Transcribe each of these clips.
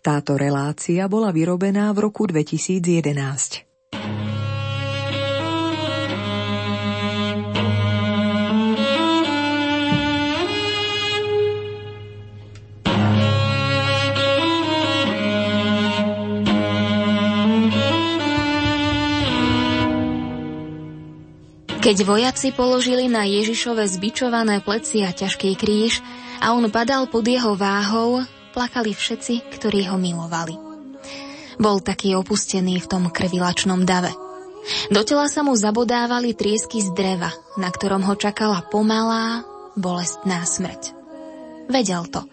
Táto relácia bola vyrobená v roku 2011. Keď vojaci položili na Ježišove zbičované plecia ťažký kríž a on padal pod jeho váhou, plakali všetci, ktorí ho milovali. Bol taký opustený v tom krvilačnom dave. Do tela sa mu zabodávali triesky z dreva, na ktorom ho čakala pomalá, bolestná smrť. Vedel to,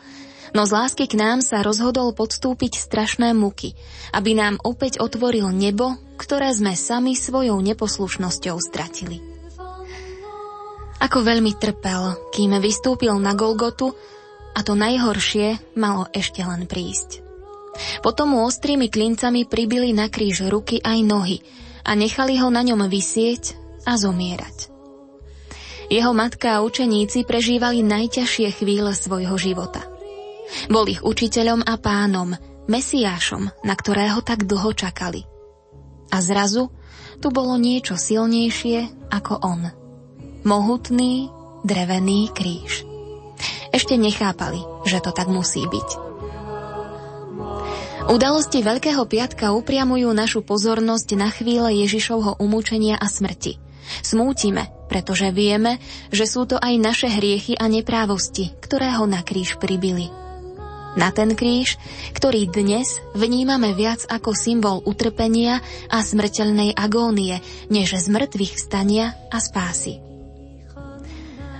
no z lásky k nám sa rozhodol podstúpiť strašné muky, aby nám opäť otvoril nebo, ktoré sme sami svojou neposlušnosťou stratili. Ako veľmi trpel, kým vystúpil na Golgotu a to najhoršie malo ešte len prísť. Potom mu ostrými klincami pribili na kríž ruky aj nohy a nechali ho na ňom vysieť a zomierať. Jeho matka a učeníci prežívali najťažšie chvíle svojho života. Bol ich učiteľom a pánom, Mesiášom, na ktorého tak dlho čakali. A zrazu tu bolo niečo silnejšie ako on – mohutný drevený kríž. Ešte nechápali, že to tak musí byť. Udalosti Veľkého piatka upriamujú našu pozornosť na chvíle Ježišovho umúčenia a smrti. Smútime, pretože vieme, že sú to aj naše hriechy a neprávosti, ktoré ho na kríž pribili. Na ten kríž, ktorý dnes vnímame viac ako symbol utrpenia a smrteľnej agónie, než z mŕtvych vstania a spásy.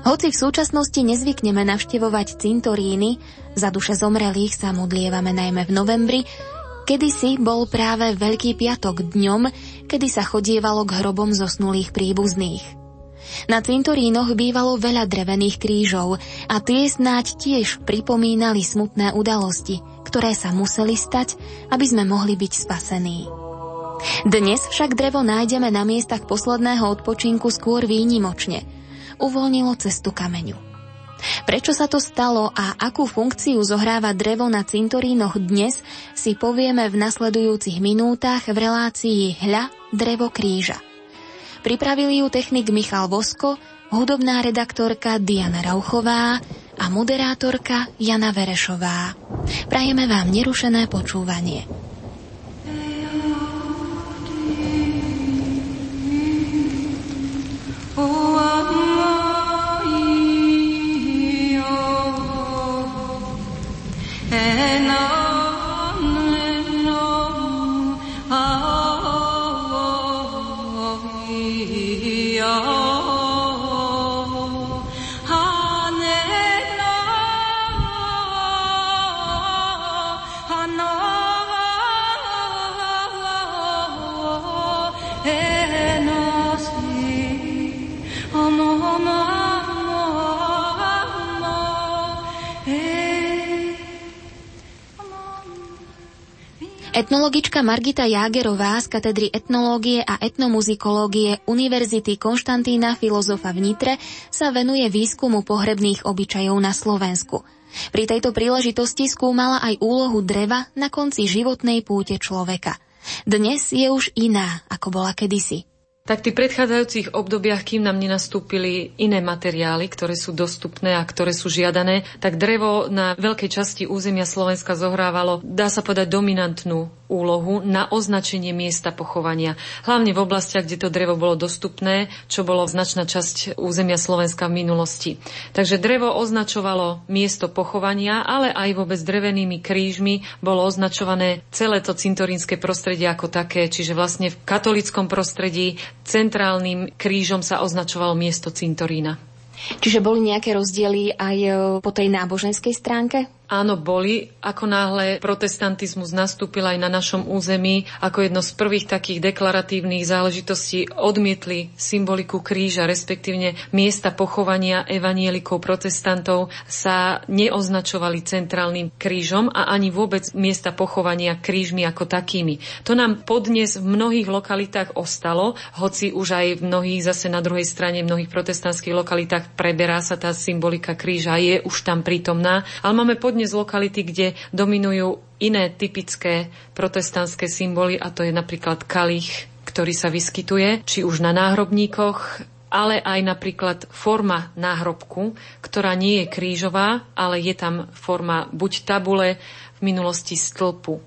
Hoci v súčasnosti nezvykneme navštevovať cintoríny, za duše zomrelých sa modlievame najmä v novembri, kedysi bol práve Veľký piatok dňom, kedy sa chodievalo k hrobom zosnulých príbuzných. Na cintorínoch bývalo veľa drevených krížov a tie snáď tiež pripomínali smutné udalosti, ktoré sa museli stať, aby sme mohli byť spasení. Dnes však drevo nájdeme na miestach posledného odpočinku skôr výnimočne – uvoľnilo cestu kameňu. Prečo sa to stalo a akú funkciu zohráva drevo na cintorínoch dnes, si povieme v nasledujúcich minútach v relácii Hľa drevo kríža. Pripravili ju technik Michal Vosko, hudobná redaktorka Diana Rauchová a moderátorka Jana Verešová. Prajeme vám nerušené počúvanie. Amen. Etnologička Margita Jágerová z katedry etnológie a etnomuzikológie Univerzity Konštantína Filozofa v Nitre sa venuje výskumu pohrebných obyčajov na Slovensku. Pri tejto príležitosti skúmala aj úlohu dreva na konci životnej púte človeka. Dnes je už iná, ako bola kedysi tak v tých predchádzajúcich obdobiach, kým nám nenastúpili iné materiály, ktoré sú dostupné a ktoré sú žiadané, tak drevo na veľkej časti územia Slovenska zohrávalo, dá sa povedať, dominantnú úlohu na označenie miesta pochovania. Hlavne v oblastiach, kde to drevo bolo dostupné, čo bolo značná časť územia Slovenska v minulosti. Takže drevo označovalo miesto pochovania, ale aj vôbec drevenými krížmi bolo označované celé to cintorínske prostredie ako také, čiže vlastne v katolickom prostredí centrálnym krížom sa označovalo miesto cintorína. Čiže boli nejaké rozdiely aj e, po tej náboženskej stránke? Áno, boli. Ako náhle protestantizmus nastúpil aj na našom území, ako jedno z prvých takých deklaratívnych záležitostí odmietli symboliku kríža, respektívne miesta pochovania evanielikov protestantov sa neoznačovali centrálnym krížom a ani vôbec miesta pochovania krížmi ako takými. To nám podnes v mnohých lokalitách ostalo, hoci už aj v mnohých zase na druhej strane, v mnohých protestantských lokalitách preberá sa tá symbolika kríža, je už tam prítomná, ale máme pod pôvodne z lokality, kde dominujú iné typické protestantské symboly a to je napríklad kalich, ktorý sa vyskytuje, či už na náhrobníkoch, ale aj napríklad forma náhrobku, ktorá nie je krížová, ale je tam forma buď tabule, v minulosti stĺpu.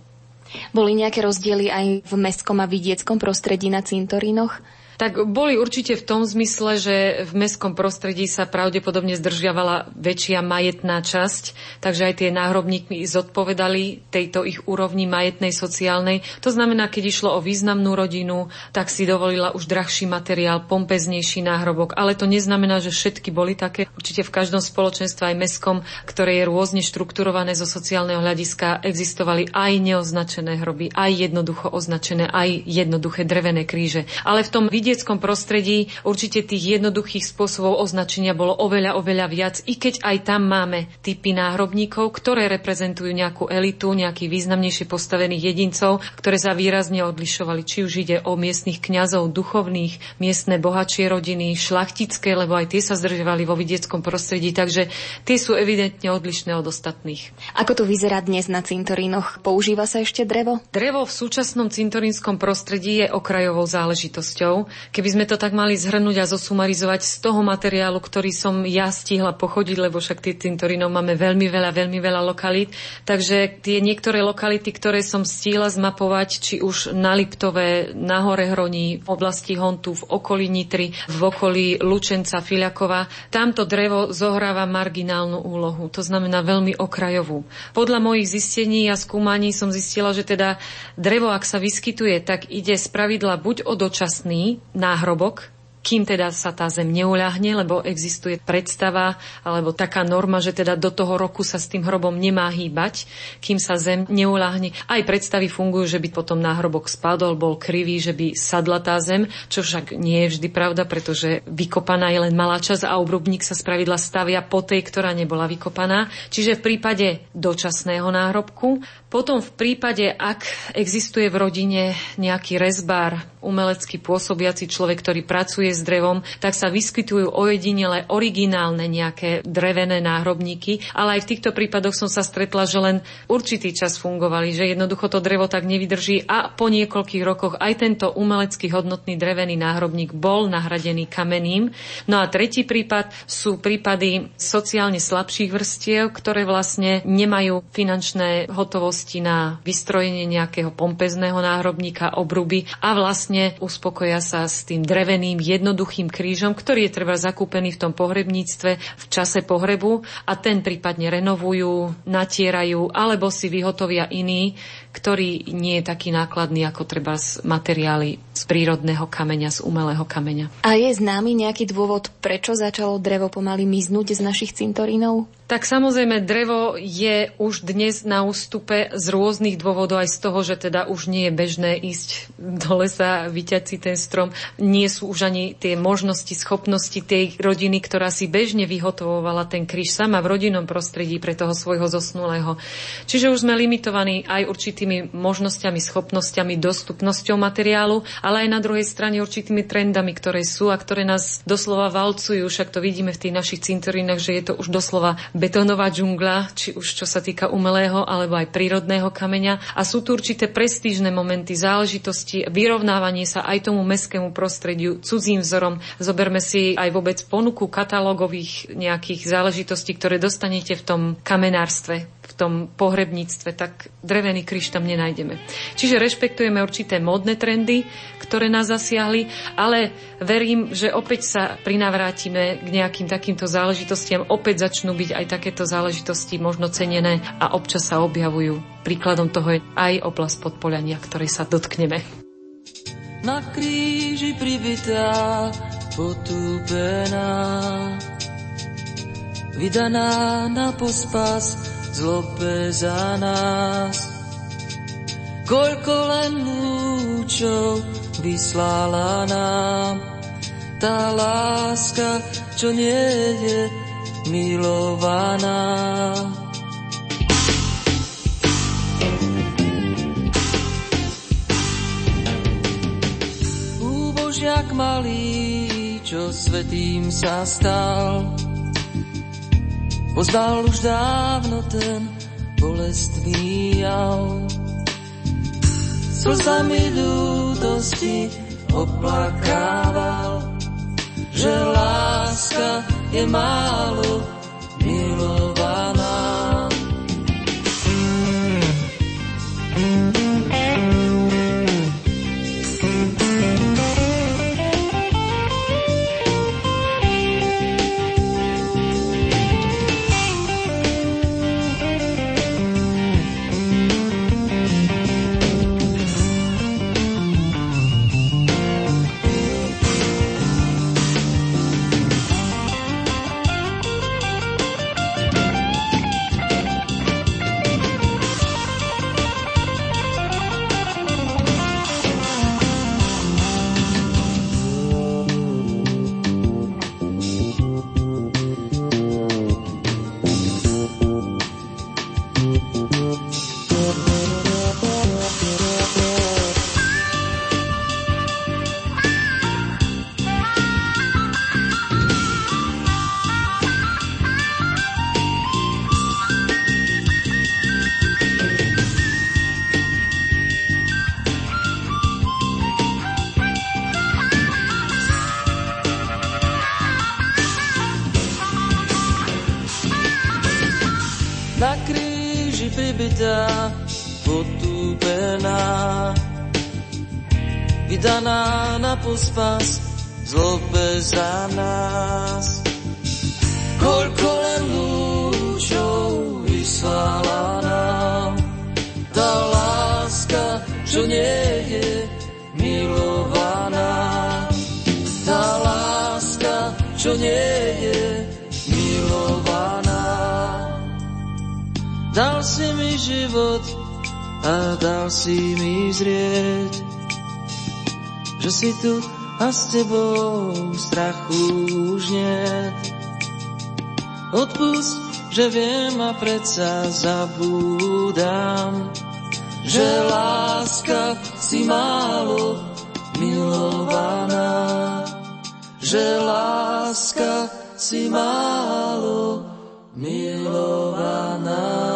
Boli nejaké rozdiely aj v mestskom a vidieckom prostredí na cintorínoch? Tak boli určite v tom zmysle, že v mestskom prostredí sa pravdepodobne zdržiavala väčšia majetná časť, takže aj tie náhrobníky zodpovedali tejto ich úrovni majetnej, sociálnej. To znamená, keď išlo o významnú rodinu, tak si dovolila už drahší materiál, pompeznejší náhrobok. Ale to neznamená, že všetky boli také. Určite v každom spoločenstve aj mestskom, ktoré je rôzne štrukturované zo sociálneho hľadiska, existovali aj neoznačené hroby, aj jednoducho označené, aj jednoduché drevené kríže. Ale v tom vidie vidieckom prostredí určite tých jednoduchých spôsobov označenia bolo oveľa, oveľa viac, i keď aj tam máme typy náhrobníkov, ktoré reprezentujú nejakú elitu, nejakých významnejšie postavených jedincov, ktoré sa výrazne odlišovali, či už ide o miestnych kňazov, duchovných, miestne bohatšie rodiny, šlachtické, lebo aj tie sa zdržovali vo vidieckom prostredí, takže tie sú evidentne odlišné od ostatných. Ako to vyzerá dnes na cintorínoch? Používa sa ešte drevo? Drevo v súčasnom cintorínskom prostredí je okrajovou záležitosťou. Keby sme to tak mali zhrnúť a zosumarizovať z toho materiálu, ktorý som ja stihla pochodiť, lebo však tých cintorínov máme veľmi veľa, veľmi veľa lokalít. Takže tie niektoré lokality, ktoré som stihla zmapovať, či už na Liptové, na Hore Hroní, v oblasti Hontu, v okolí Nitry, v okolí Lučenca, Filiakova, tamto drevo zohráva marginálnu úlohu, to znamená veľmi okrajovú. Podľa mojich zistení a skúmaní som zistila, že teda drevo, ak sa vyskytuje, tak ide z pravidla buď o dočasný náhrobok, kým teda sa tá zem neuľahne, lebo existuje predstava alebo taká norma, že teda do toho roku sa s tým hrobom nemá hýbať, kým sa zem neuľahne. Aj predstavy fungujú, že by potom náhrobok spadol, bol krivý, že by sadla tá zem, čo však nie je vždy pravda, pretože vykopaná je len malá časť a obrubník sa spravidla stavia po tej, ktorá nebola vykopaná. Čiže v prípade dočasného náhrobku potom v prípade, ak existuje v rodine nejaký rezbár, umelecký pôsobiaci človek, ktorý pracuje s drevom, tak sa vyskytujú ojedinele originálne nejaké drevené náhrobníky, ale aj v týchto prípadoch som sa stretla, že len určitý čas fungovali, že jednoducho to drevo tak nevydrží a po niekoľkých rokoch aj tento umelecký hodnotný drevený náhrobník bol nahradený kameným. No a tretí prípad sú prípady sociálne slabších vrstiev, ktoré vlastne nemajú finančné hotovosti možnosti na vystrojenie nejakého pompezného náhrobníka, obruby a vlastne uspokoja sa s tým dreveným jednoduchým krížom, ktorý je treba zakúpený v tom pohrebníctve v čase pohrebu a ten prípadne renovujú, natierajú alebo si vyhotovia iný, ktorý nie je taký nákladný ako treba z materiály z prírodného kameňa, z umelého kameňa. A je známy nejaký dôvod, prečo začalo drevo pomaly miznúť z našich cintorínov? Tak samozrejme, drevo je už dnes na ústupe z rôznych dôvodov, aj z toho, že teda už nie je bežné ísť do lesa, vyťať si ten strom. Nie sú už ani tie možnosti, schopnosti tej rodiny, ktorá si bežne vyhotovovala ten kríž sama v rodinnom prostredí pre toho svojho zosnulého. Čiže už sme limitovaní aj určitými možnosťami, schopnosťami, dostupnosťou materiálu, ale aj na druhej strane určitými trendami, ktoré sú a ktoré nás doslova valcujú. Však to vidíme v tých našich cintorínach, že je to už doslova betónová džungla, či už čo sa týka umelého alebo aj prírodného kameňa. A sú tu určité prestížne momenty, záležitosti, vyrovnávanie sa aj tomu mestskému prostrediu, cudzím vzorom. Zoberme si aj vôbec ponuku katalógových nejakých záležitostí, ktoré dostanete v tom kamenárstve, tom pohrebníctve, tak drevený kríž tam nenájdeme. Čiže rešpektujeme určité módne trendy, ktoré nás zasiahli, ale verím, že opäť sa prinavrátime k nejakým takýmto záležitostiam. Opäť začnú byť aj takéto záležitosti možno cenené a občas sa objavujú. Príkladom toho je aj oblasť podpoliania, ktorej sa dotkneme. Na kríži pribitá, potúpená, vydaná na pospas, zlobe za nás. Koľko len lúčov vyslala nám, tá láska, čo nie je milovaná. Úbožiak malý, čo svetým sa stal, poznal už dávno ten bolestný jav. Slzami ľúdosti oplakával, že láska je málo tebou strachu už nie. Odpust, že viem a predsa zabúdam, že láska si málo milovaná, že láska si málo milovaná.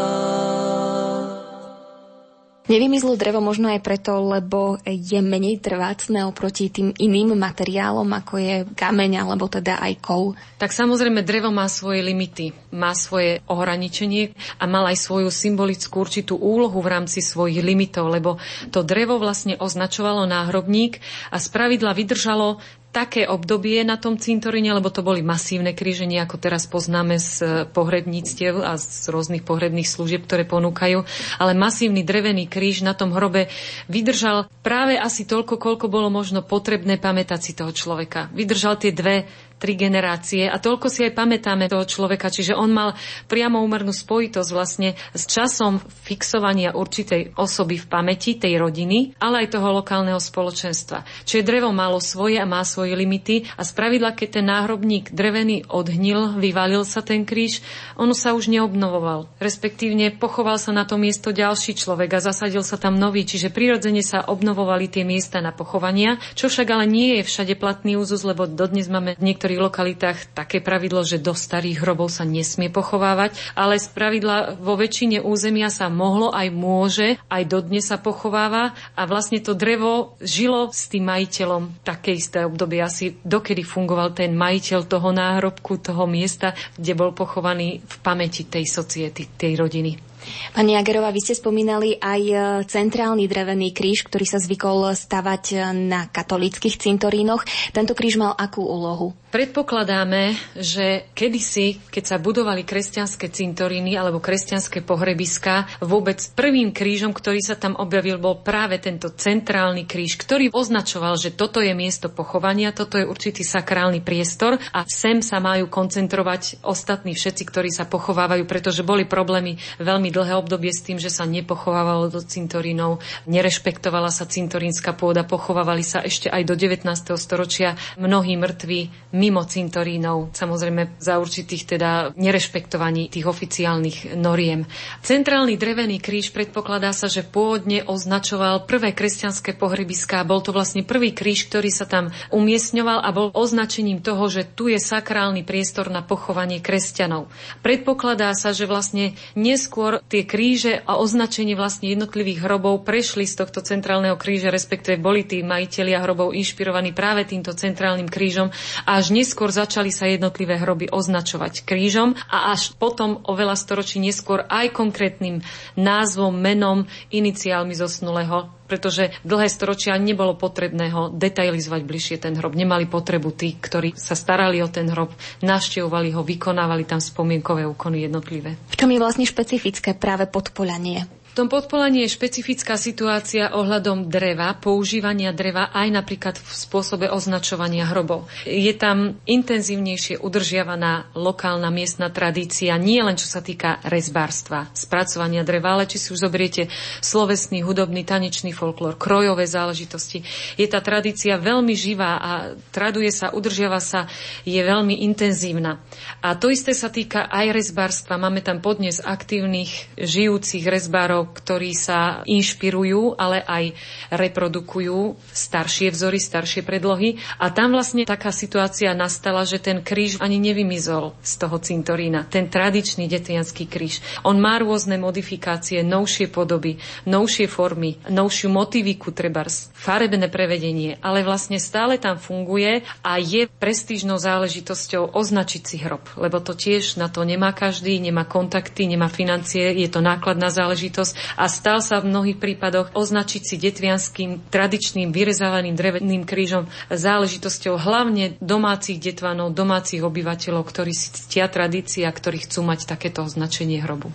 Nevymizlo drevo možno aj preto, lebo je menej trvácne oproti tým iným materiálom, ako je kameň alebo teda aj kov. Tak samozrejme drevo má svoje limity, má svoje ohraničenie a mal aj svoju symbolickú určitú úlohu v rámci svojich limitov, lebo to drevo vlastne označovalo náhrobník a spravidla vydržalo také obdobie na tom cintoríne, lebo to boli masívne kríženie, ako teraz poznáme z eh, pohrebníctiev a z rôznych pohrebných služieb, ktoré ponúkajú. Ale masívny drevený kríž na tom hrobe vydržal práve asi toľko, koľko bolo možno potrebné pamätať si toho človeka. Vydržal tie dve tri generácie a toľko si aj pamätáme toho človeka, čiže on mal priamo úmernú spojitosť vlastne s časom fixovania určitej osoby v pamäti tej rodiny, ale aj toho lokálneho spoločenstva. Čiže drevo malo svoje a má svoje limity a spravidla, keď ten náhrobník drevený odhnil, vyvalil sa ten kríž, on sa už neobnovoval. Respektívne pochoval sa na to miesto ďalší človek a zasadil sa tam nový, čiže prirodzene sa obnovovali tie miesta na pochovania, čo však ale nie je všade platný úzus, lebo dodnes máme v niektorých lokalitách také pravidlo, že do starých hrobov sa nesmie pochovávať, ale z pravidla vo väčšine územia sa mohlo aj môže, aj dodnes sa pochováva a vlastne to drevo žilo s tým majiteľom také isté obdobie, asi dokedy fungoval ten majiteľ toho náhrobku, toho miesta, kde bol pochovaný v pamäti tej society, tej rodiny. Pani Jagerová, vy ste spomínali aj e, centrálny drevený kríž, ktorý sa zvykol stavať e, na katolických cintorínoch. Tento kríž mal akú úlohu? Predpokladáme, že kedysi, keď sa budovali kresťanské cintoríny alebo kresťanské pohrebiska, vôbec prvým krížom, ktorý sa tam objavil, bol práve tento centrálny kríž, ktorý označoval, že toto je miesto pochovania, toto je určitý sakrálny priestor a sem sa majú koncentrovať ostatní všetci, ktorí sa pochovávajú, pretože boli problémy veľmi dlhé obdobie s tým, že sa nepochovávalo do cintorínov, nerešpektovala sa cintorínska pôda, pochovávali sa ešte aj do 19. storočia mnohí mŕtvi mimo cintorínov, samozrejme za určitých teda nerešpektovaní tých oficiálnych noriem. Centrálny drevený kríž predpokladá sa, že pôvodne označoval prvé kresťanské pohrebiská. Bol to vlastne prvý kríž, ktorý sa tam umiestňoval a bol označením toho, že tu je sakrálny priestor na pochovanie kresťanov. Predpokladá sa, že vlastne neskôr tie kríže a označenie vlastne jednotlivých hrobov prešli z tohto centrálneho kríža, respektíve boli tí majiteľia hrobov inšpirovaní práve týmto centrálnym krížom a až neskôr začali sa jednotlivé hroby označovať krížom a až potom oveľa storočí neskôr aj konkrétnym názvom, menom, iniciálmi zosnulého pretože dlhé storočia nebolo potrebné ho detailizovať bližšie ten hrob. Nemali potrebu tí, ktorí sa starali o ten hrob, navštevovali ho, vykonávali tam spomienkové úkony jednotlivé. V čom je vlastne špecifické práve podpolanie? V tom podpolaní je špecifická situácia ohľadom dreva, používania dreva aj napríklad v spôsobe označovania hrobov. Je tam intenzívnejšie udržiavaná lokálna miestna tradícia, nie len čo sa týka rezbárstva, spracovania dreva, ale či si už zobriete slovesný, hudobný, tanečný folklór, krojové záležitosti. Je tá tradícia veľmi živá a traduje sa, udržiava sa, je veľmi intenzívna. A to isté sa týka aj rezbárstva. Máme tam podnes aktívnych, žijúcich rezbárov, ktorí sa inšpirujú, ale aj reprodukujú staršie vzory, staršie predlohy. A tam vlastne taká situácia nastala, že ten kríž ani nevymizol z toho cintorína. Ten tradičný detvianský kríž. On má rôzne modifikácie, novšie podoby, novšie formy, novšiu motiviku, trebárs, farebné prevedenie, ale vlastne stále tam funguje a je prestížnou záležitosťou označiť si hrob, lebo to tiež na to nemá každý, nemá kontakty, nemá financie, je to nákladná záležitosť a stal sa v mnohých prípadoch označiť si detvianským tradičným vyrezávaným dreveným krížom záležitosťou hlavne domácich detvanov, domácich obyvateľov, ktorí si ctia tradícia, ktorí chcú mať takéto označenie hrobu.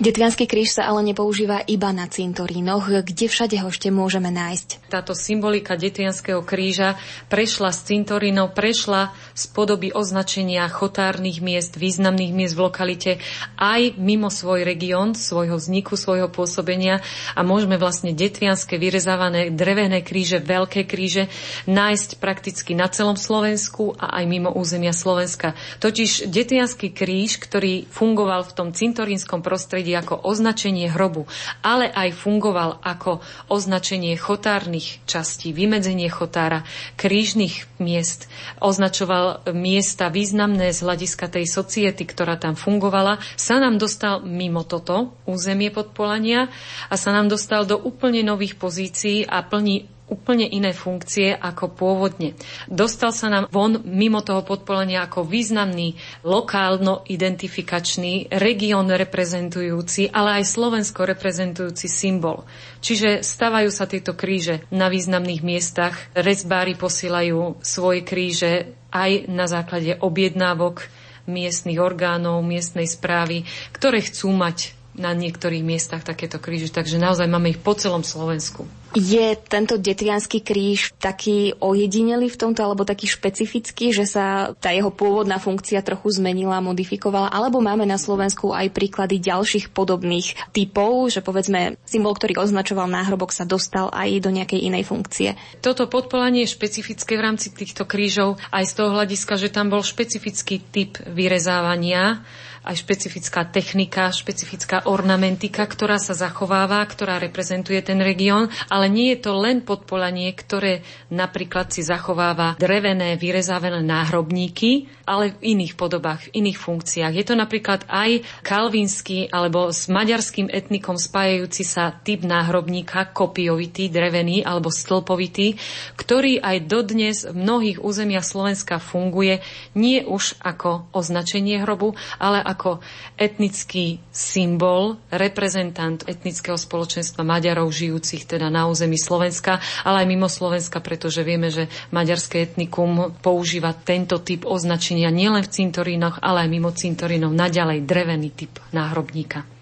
Detvianský kríž sa ale nepoužíva iba na cintorínoch. Kde všade ho ešte môžeme nájsť? Táto symbolika detvianského kríža prešla z cintorínov, prešla z podoby označenia chotárnych miest, významných miest v lokalite aj mimo svoj región, svojho vzniku, svojho pôsobenia a môžeme vlastne detvianské vyrezávané drevené kríže, veľké kríže nájsť prakticky na celom Slovensku a aj mimo územia Slovenska. Totiž detvianský kríž, ktorý fungoval v tom cintorínskom prostredí ako označenie hrobu, ale aj fungoval ako označenie chotárnych častí, vymedzenie chotára, krížnych miest, označoval miesta významné z hľadiska tej society, ktorá tam fungovala, sa nám dostal mimo toto územie podpolania a sa nám dostal do úplne nových pozícií a plní úplne iné funkcie ako pôvodne. Dostal sa nám von mimo toho podpolenia ako významný lokálno identifikačný, región reprezentujúci, ale aj Slovensko reprezentujúci symbol. Čiže stavajú sa tieto kríže na významných miestach, rezbári posielajú svoje kríže aj na základe objednávok miestnych orgánov, miestnej správy, ktoré chcú mať na niektorých miestach takéto kríže, takže naozaj máme ich po celom Slovensku. Je tento detvianský kríž taký ojedinelý v tomto, alebo taký špecifický, že sa tá jeho pôvodná funkcia trochu zmenila, modifikovala, alebo máme na Slovensku aj príklady ďalších podobných typov, že povedzme symbol, ktorý označoval náhrobok, sa dostal aj do nejakej inej funkcie. Toto podpolanie je špecifické v rámci týchto krížov aj z toho hľadiska, že tam bol špecifický typ vyrezávania aj špecifická technika, špecifická ornamentika, ktorá sa zachováva, ktorá reprezentuje ten región, ale nie je to len podpolanie, ktoré napríklad si zachováva drevené, vyrezávené náhrobníky, ale v iných podobách, v iných funkciách. Je to napríklad aj kalvínsky alebo s maďarským etnikom spájajúci sa typ náhrobníka, kopiovitý, drevený alebo stĺpovitý, ktorý aj dodnes v mnohých územiach Slovenska funguje nie už ako označenie hrobu, ale ako ako etnický symbol, reprezentant etnického spoločenstva Maďarov žijúcich teda na území Slovenska, ale aj mimo Slovenska, pretože vieme, že maďarské etnikum používa tento typ označenia nielen v cintorínoch, ale aj mimo cintorínov naďalej drevený typ náhrobníka.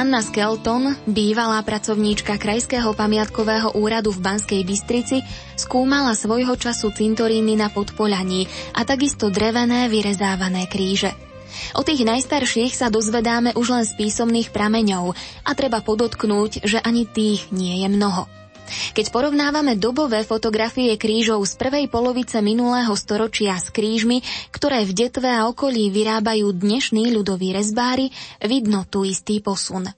Anna Skelton, bývalá pracovníčka Krajského pamiatkového úradu v Banskej Bystrici, skúmala svojho času cintoríny na Podpolaní a takisto drevené vyrezávané kríže. O tých najstarších sa dozvedáme už len z písomných prameňov a treba podotknúť, že ani tých nie je mnoho. Keď porovnávame dobové fotografie krížov z prvej polovice minulého storočia s krížmi, ktoré v Detve a okolí vyrábajú dnešní ľudoví rezbári, vidno tu istý posun.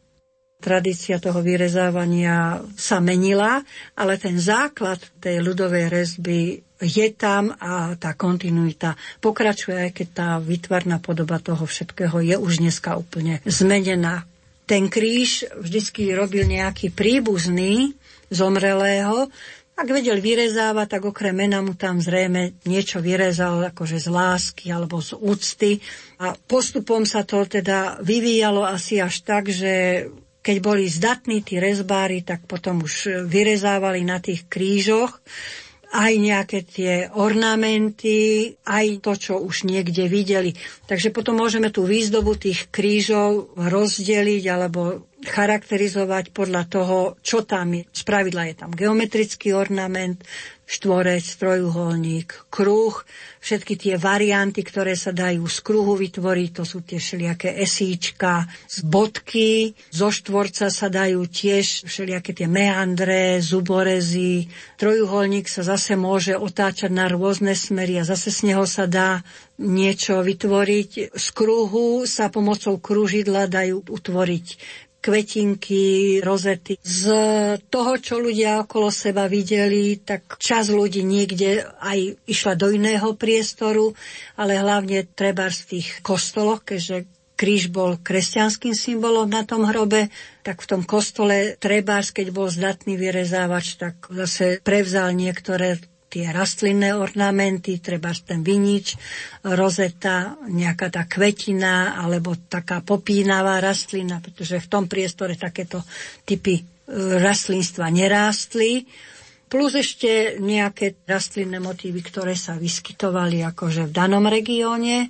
Tradícia toho vyrezávania sa menila, ale ten základ tej ľudovej rezby je tam a tá kontinuita pokračuje, aj keď tá vytvarná podoba toho všetkého je už dneska úplne zmenená. Ten kríž vždycky robil nejaký príbuzný, zomrelého. Ak vedel vyrezávať, tak okrem mena mu tam zrejme niečo vyrezal akože z lásky alebo z úcty. A postupom sa to teda vyvíjalo asi až tak, že keď boli zdatní tí rezbári, tak potom už vyrezávali na tých krížoch aj nejaké tie ornamenty, aj to, čo už niekde videli. Takže potom môžeme tú výzdobu tých krížov rozdeliť alebo charakterizovať podľa toho, čo tam je. Spravidla je tam geometrický ornament, štvorec, trojuholník, kruh, všetky tie varianty, ktoré sa dajú z kruhu vytvoriť, to sú tie všelijaké esíčka, z bodky, zo štvorca sa dajú tiež všelijaké tie meandre, zuborezy. Trojuholník sa zase môže otáčať na rôzne smery a zase z neho sa dá niečo vytvoriť. Z kruhu sa pomocou kružidla dajú utvoriť kvetinky, rozety. Z toho, čo ľudia okolo seba videli, tak čas ľudí niekde aj išla do iného priestoru, ale hlavne treba v tých kostoloch, keďže kríž bol kresťanským symbolom na tom hrobe, tak v tom kostole trebárs, keď bol zdatný vyrezávač, tak zase prevzal niektoré tie rastlinné ornamenty, treba ten vinič, rozeta, nejaká tá kvetina alebo taká popínavá rastlina, pretože v tom priestore takéto typy e, rastlinstva nerástli. Plus ešte nejaké rastlinné motívy, ktoré sa vyskytovali akože v danom regióne.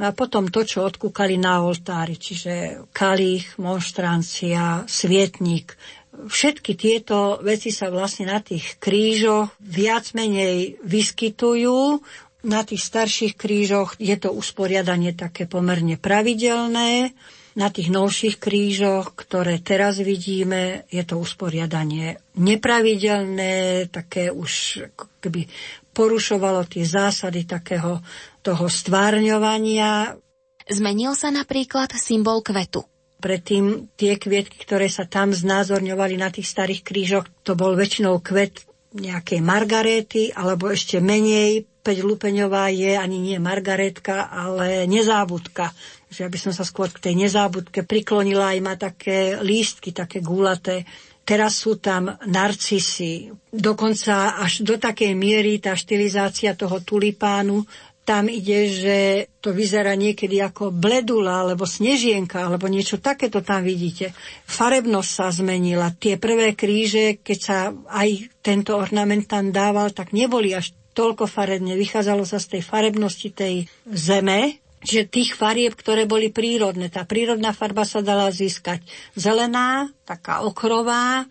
No a potom to, čo odkúkali na oltári, čiže kalich, monštrancia, svietník, Všetky tieto veci sa vlastne na tých krížoch viac menej vyskytujú. Na tých starších krížoch je to usporiadanie také pomerne pravidelné. Na tých novších krížoch, ktoré teraz vidíme, je to usporiadanie nepravidelné, také už keby porušovalo tie zásady takého toho stvárňovania. Zmenil sa napríklad symbol kvetu. Predtým tie kvietky, ktoré sa tam znázorňovali na tých starých krížoch, to bol väčšinou kvet nejakej margaréty, alebo ešte menej, 5 lupeňová je ani nie margaretka, ale nezábudka. Že aby som sa skôr k tej nezábudke priklonila, aj má také lístky, také gulaté. Teraz sú tam narcisy. Dokonca až do takej miery tá štilizácia toho tulipánu tam ide, že to vyzerá niekedy ako bledula, alebo snežienka, alebo niečo takéto tam vidíte. Farebnosť sa zmenila. Tie prvé kríže, keď sa aj tento ornament tam dával, tak neboli až toľko farebne. Vychádzalo sa z tej farebnosti tej zeme, Čiže tých farieb, ktoré boli prírodné. Tá prírodná farba sa dala získať zelená, taká okrová,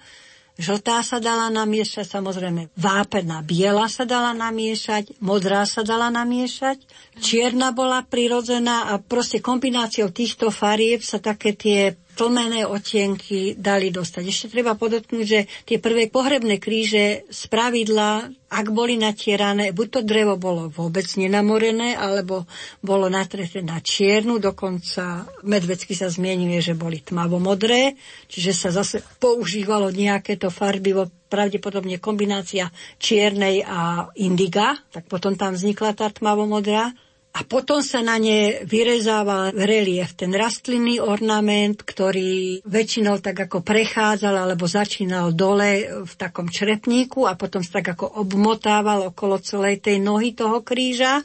žltá sa dala namiešať, samozrejme vápená biela sa dala namiešať, modrá sa dala namiešať, čierna bola prirodzená a proste kombináciou týchto farieb sa také tie tlmené otienky dali dostať. Ešte treba podotknúť, že tie prvé pohrebné kríže z pravidla, ak boli natierané, buď to drevo bolo vôbec nenamorené, alebo bolo natreté na čiernu, dokonca medvecky sa zmienuje, že boli tmavomodré, čiže sa zase používalo nejaké to farbivo, pravdepodobne kombinácia čiernej a indiga, tak potom tam vznikla tá tmavomodrá. A potom sa na ne vyrezával relief, ten rastlinný ornament, ktorý väčšinou tak ako prechádzal alebo začínal dole v takom črepníku a potom sa tak ako obmotával okolo celej tej nohy toho kríža.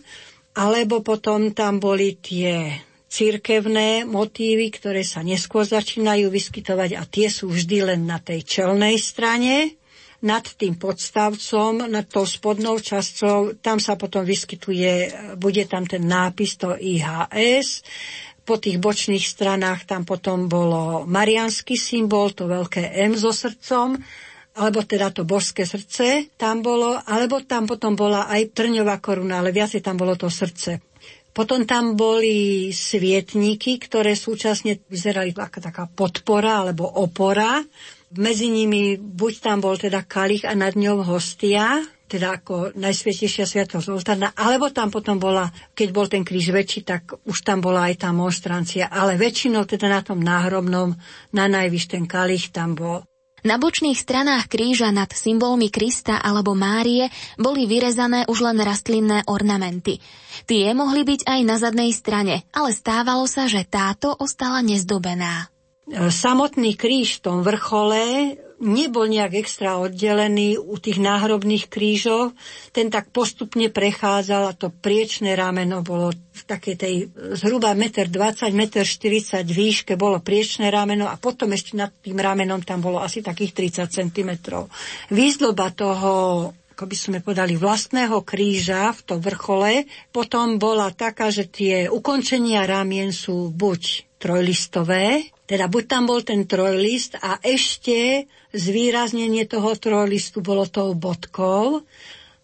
Alebo potom tam boli tie cirkevné motívy, ktoré sa neskôr začínajú vyskytovať a tie sú vždy len na tej čelnej strane nad tým podstavcom, nad tou spodnou časťou, tam sa potom vyskytuje, bude tam ten nápis to IHS, po tých bočných stranách tam potom bolo marianský symbol, to veľké M so srdcom, alebo teda to božské srdce tam bolo, alebo tam potom bola aj trňová koruna, ale viacej tam bolo to srdce. Potom tam boli svietníky, ktoré súčasne vyzerali ako taká podpora alebo opora medzi nimi buď tam bol teda kalich a nad ňou hostia, teda ako najsvietejšia sviatosť oltárna, alebo tam potom bola, keď bol ten kríž väčší, tak už tam bola aj tá monstrancia, ale väčšinou teda na tom náhrobnom, na najvyš ten kalich tam bol. Na bočných stranách kríža nad symbolmi Krista alebo Márie boli vyrezané už len rastlinné ornamenty. Tie mohli byť aj na zadnej strane, ale stávalo sa, že táto ostala nezdobená samotný kríž v tom vrchole nebol nejak extra oddelený u tých náhrobných krížov. Ten tak postupne prechádzal a to priečné rameno bolo v takej tej zhruba 1,20 m, 1,40 m výške bolo priečné rameno a potom ešte nad tým ramenom tam bolo asi takých 30 cm. Výzdoba toho ako by sme podali, vlastného kríža v tom vrchole, potom bola taká, že tie ukončenia ramien sú buď trojlistové, teda buď tam bol ten trojlist a ešte zvýraznenie toho trojlistu bolo tou bodkou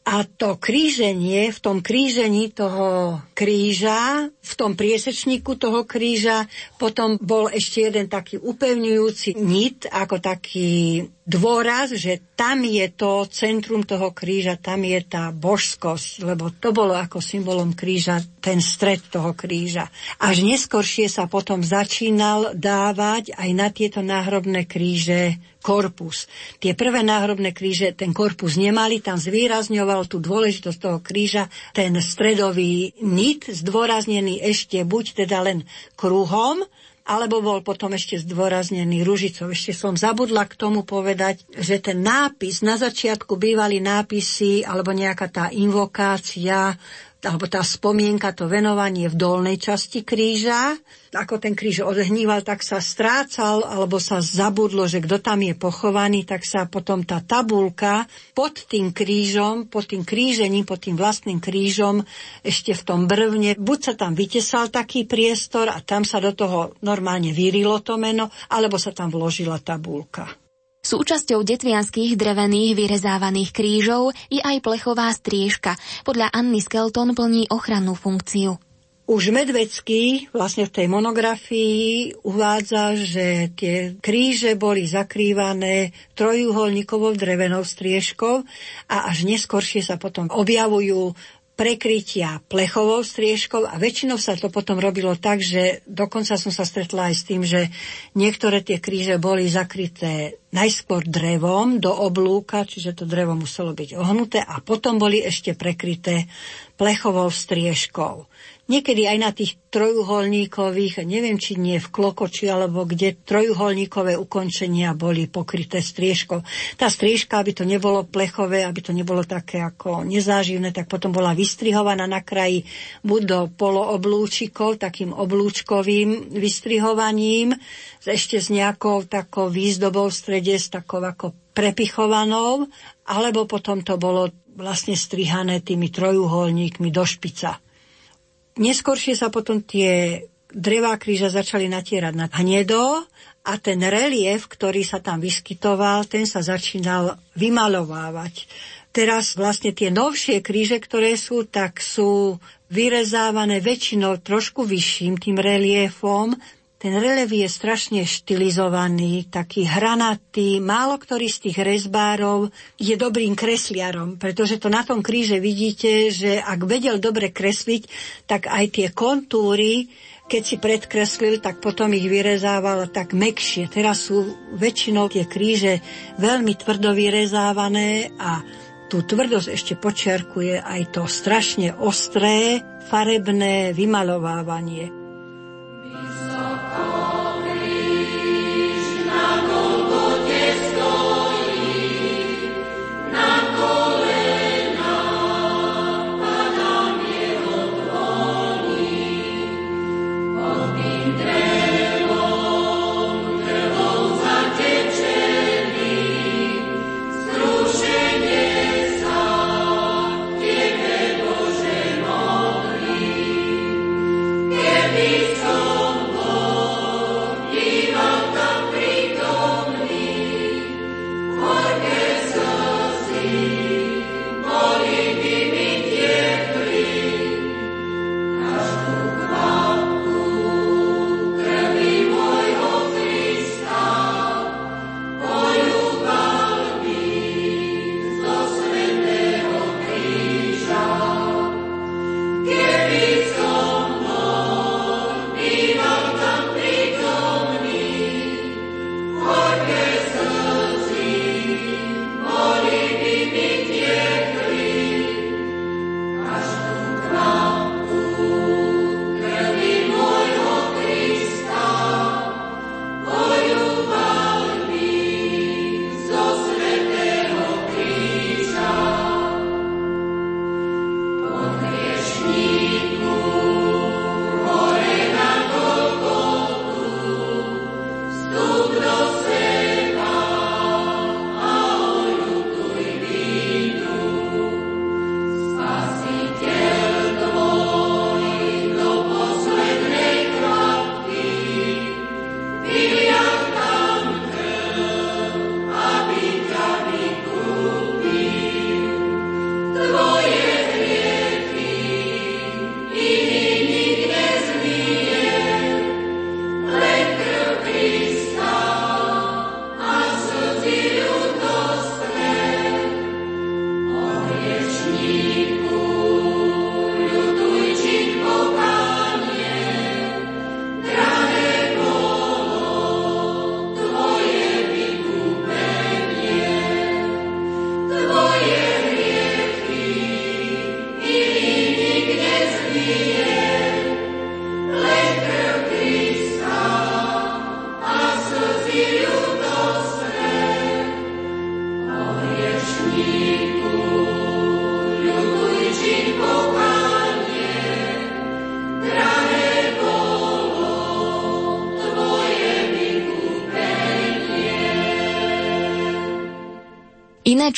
a to kríženie, v tom krížení toho kríža, v tom priesečníku toho kríža, potom bol ešte jeden taký upevňujúci nit, ako taký dôraz, že tam je to centrum toho kríža, tam je tá božskosť, lebo to bolo ako symbolom kríža, ten stred toho kríža. Až neskoršie sa potom začínal dávať aj na tieto náhrobné kríže korpus. Tie prvé náhrobné kríže ten korpus nemali, tam zvýrazňoval tú dôležitosť toho kríža ten stredový nit, zdôraznený ešte buď teda len kruhom, alebo bol potom ešte zdôraznený ružicou. Ešte som zabudla k tomu povedať, že ten nápis, na začiatku bývali nápisy alebo nejaká tá invokácia alebo tá spomienka, to venovanie v dolnej časti kríža. Ako ten kríž odhníval, tak sa strácal, alebo sa zabudlo, že kto tam je pochovaný, tak sa potom tá tabulka pod tým krížom, pod tým krížením, pod tým vlastným krížom, ešte v tom brvne, buď sa tam vytesal taký priestor a tam sa do toho normálne vyrilo to meno, alebo sa tam vložila tabulka. Súčasťou detvianských drevených vyrezávaných krížov je aj plechová striežka. Podľa Anny Skelton plní ochrannú funkciu. Už Medvecký vlastne v tej monografii uvádza, že tie kríže boli zakrývané trojuholníkovou drevenou striežkou a až neskoršie sa potom objavujú prekrytia plechovou striežkou a väčšinou sa to potom robilo tak, že dokonca som sa stretla aj s tým, že niektoré tie kríže boli zakryté najskôr drevom do oblúka, čiže to drevo muselo byť ohnuté a potom boli ešte prekryté plechovou striežkou. Niekedy aj na tých trojuholníkových, neviem či nie v klokoči alebo kde trojuholníkové ukončenia boli pokryté striežkou. Tá striežka, aby to nebolo plechové, aby to nebolo také ako nezáživné, tak potom bola vystrihovaná na kraji buď do polooblúčikov, takým oblúčkovým vystrihovaním, ešte s nejakou takou výzdobou v strede, s takou ako prepichovanou, alebo potom to bolo vlastne strihané tými trojuholníkmi do špica. Neskôršie sa potom tie drevá kríža začali natierať na hnedo a ten relief, ktorý sa tam vyskytoval, ten sa začínal vymalovávať. Teraz vlastne tie novšie kríže, ktoré sú, tak sú vyrezávané väčšinou trošku vyšším tým reliefom, ten relief je strašne štilizovaný, taký hranatý. Málo ktorý z tých rezbárov je dobrým kresliarom, pretože to na tom kríže vidíte, že ak vedel dobre kresliť, tak aj tie kontúry, keď si predkreslil, tak potom ich vyrezával tak mekšie. Teraz sú väčšinou tie kríže veľmi tvrdo vyrezávané a tú tvrdosť ešte počiarkuje aj to strašne ostré, farebné vymalovávanie.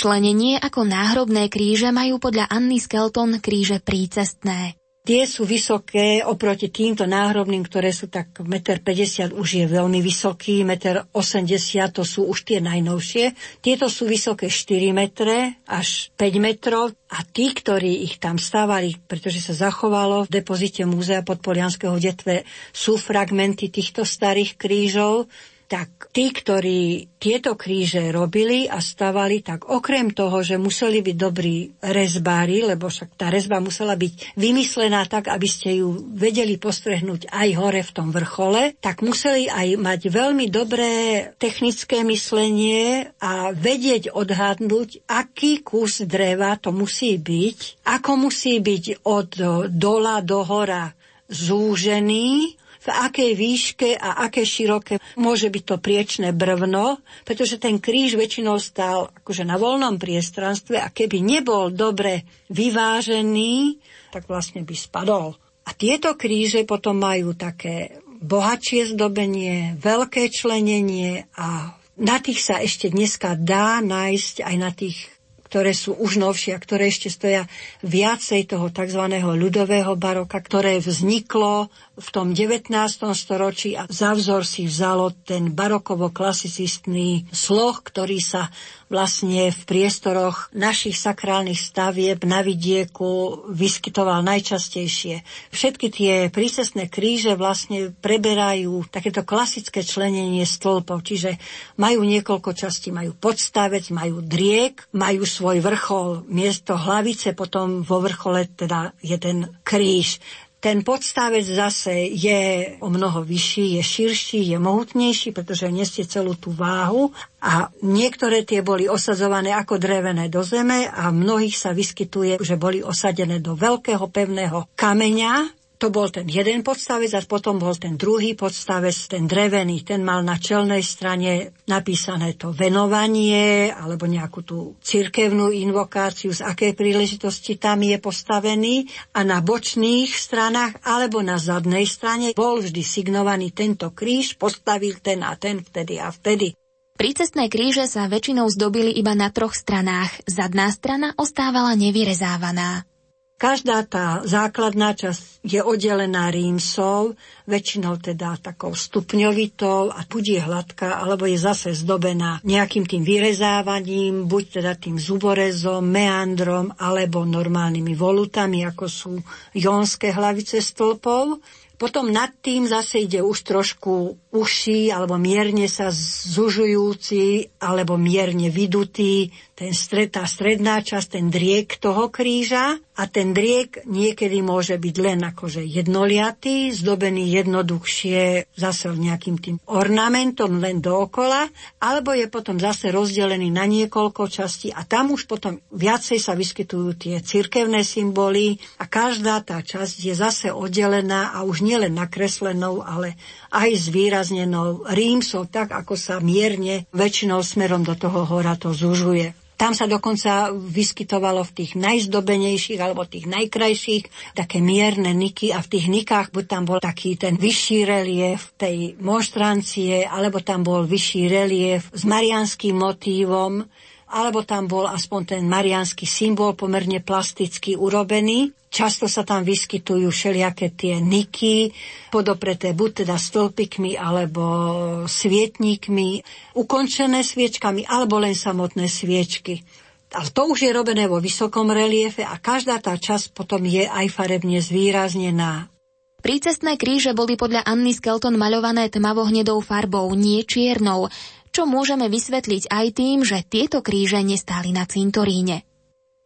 Iné členenie ako náhrobné kríže majú podľa Anny Skelton kríže prícestné. Tie sú vysoké oproti týmto náhrobným, ktoré sú tak 1,50 m už je veľmi vysoký, 1,80 m to sú už tie najnovšie. Tieto sú vysoké 4 metre až 5 metrov a tí, ktorí ich tam stavali, pretože sa zachovalo v depozite Múzea podpolianského detve, sú fragmenty týchto starých krížov, tak tí, ktorí tieto kríže robili a stavali, tak okrem toho, že museli byť dobrí rezbári, lebo však tá rezba musela byť vymyslená tak, aby ste ju vedeli postrehnúť aj hore v tom vrchole, tak museli aj mať veľmi dobré technické myslenie a vedieť odhadnúť, aký kus dreva to musí byť, ako musí byť od dola do hora zúžený v akej výške a aké široké môže byť to priečné brvno, pretože ten kríž väčšinou stál akože na voľnom priestranstve a keby nebol dobre vyvážený, tak vlastne by spadol. A tieto kríže potom majú také bohatšie zdobenie, veľké členenie a na tých sa ešte dneska dá nájsť aj na tých ktoré sú už novšie a ktoré ešte stoja viacej toho tzv. ľudového baroka, ktoré vzniklo v tom 19. storočí a za vzor si vzalo ten barokovo-klasicistný sloh, ktorý sa vlastne v priestoroch našich sakrálnych stavieb na vidieku vyskytoval najčastejšie. Všetky tie prícestné kríže vlastne preberajú takéto klasické členenie stĺpov, čiže majú niekoľko častí, majú podstavec, majú driek, majú svoj vrchol, miesto hlavice, potom vo vrchole teda je ten kríž. Ten podstavec zase je o mnoho vyšší, je širší, je mohutnejší, pretože nesie celú tú váhu a niektoré tie boli osadzované ako drevené do zeme a mnohých sa vyskytuje, že boli osadené do veľkého pevného kameňa, to bol ten jeden podstavec a potom bol ten druhý podstavec, ten drevený, ten mal na čelnej strane napísané to venovanie alebo nejakú tú cirkevnú invokáciu, z akej príležitosti tam je postavený a na bočných stranách alebo na zadnej strane bol vždy signovaný tento kríž, postavil ten a ten vtedy a vtedy. Prícestné kríže sa väčšinou zdobili iba na troch stranách. Zadná strana ostávala nevyrezávaná. Každá tá základná časť je oddelená rímsov, väčšinou teda takou stupňovitou a buď je hladká, alebo je zase zdobená nejakým tým vyrezávaním, buď teda tým zuborezom, meandrom, alebo normálnymi volutami, ako sú jónske hlavice stĺpov. Potom nad tým zase ide už trošku uší alebo mierne sa zužujúci alebo mierne vydutý ten stred, stredná časť, ten driek toho kríža. A ten driek niekedy môže byť len akože jednoliatý, zdobený jednoduchšie zase nejakým tým ornamentom len dookola, alebo je potom zase rozdelený na niekoľko častí a tam už potom viacej sa vyskytujú tie cirkevné symboly a každá tá časť je zase oddelená a už nielen nakreslenou, ale aj zvýraznenou rímsou, tak ako sa mierne väčšinou smerom do toho hora to zužuje. Tam sa dokonca vyskytovalo v tých najzdobenejších alebo tých najkrajších také mierne niky a v tých nikách buď tam bol taký ten vyšší relief tej monštrancie alebo tam bol vyšší relief s marianským motívom alebo tam bol aspoň ten mariánsky symbol pomerne plasticky urobený. Často sa tam vyskytujú všelijaké tie niky, podopreté buď teda stĺpikmi alebo svietníkmi, ukončené sviečkami alebo len samotné sviečky. Ale to už je robené vo vysokom reliefe a každá tá časť potom je aj farebne zvýraznená. Prícestné kríže boli podľa Anny Skelton maľované tmavohnedou farbou, nie čiernou čo môžeme vysvetliť aj tým, že tieto kríže nestáli na cintoríne.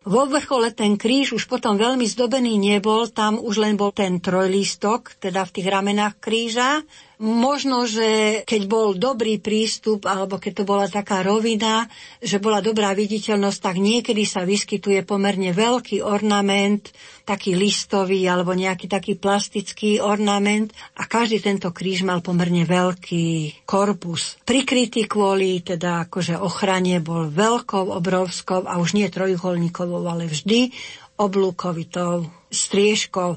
Vo vrchole ten kríž už potom veľmi zdobený nebol, tam už len bol ten trojlístok, teda v tých ramenách kríža Možno, že keď bol dobrý prístup, alebo keď to bola taká rovina, že bola dobrá viditeľnosť, tak niekedy sa vyskytuje pomerne veľký ornament, taký listový alebo nejaký taký plastický ornament a každý tento kríž mal pomerne veľký korpus. Prikrytý kvôli teda akože ochrane bol veľkou, obrovskou a už nie trojuholníkovou, ale vždy oblúkovitou striežkou.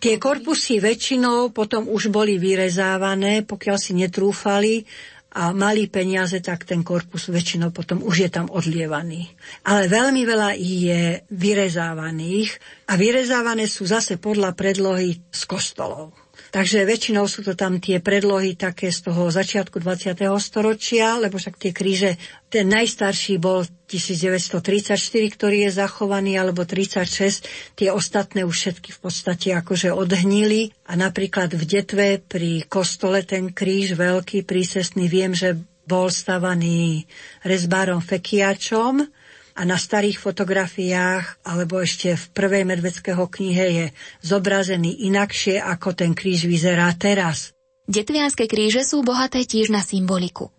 Tie korpusy väčšinou potom už boli vyrezávané, pokiaľ si netrúfali a mali peniaze, tak ten korpus väčšinou potom už je tam odlievaný. Ale veľmi veľa je vyrezávaných a vyrezávané sú zase podľa predlohy z kostolov. Takže väčšinou sú to tam tie predlohy také z toho začiatku 20. storočia, lebo však tie kríže, ten najstarší bol 1934, ktorý je zachovaný, alebo 36, tie ostatné už všetky v podstate akože odhnili. A napríklad v Detve pri kostole ten kríž veľký, prícestný, viem, že bol stavaný rezbárom Fekiačom, a na starých fotografiách alebo ešte v prvej medveckého knihe je zobrazený inakšie, ako ten kríž vyzerá teraz. Detvianské kríže sú bohaté tiež na symboliku.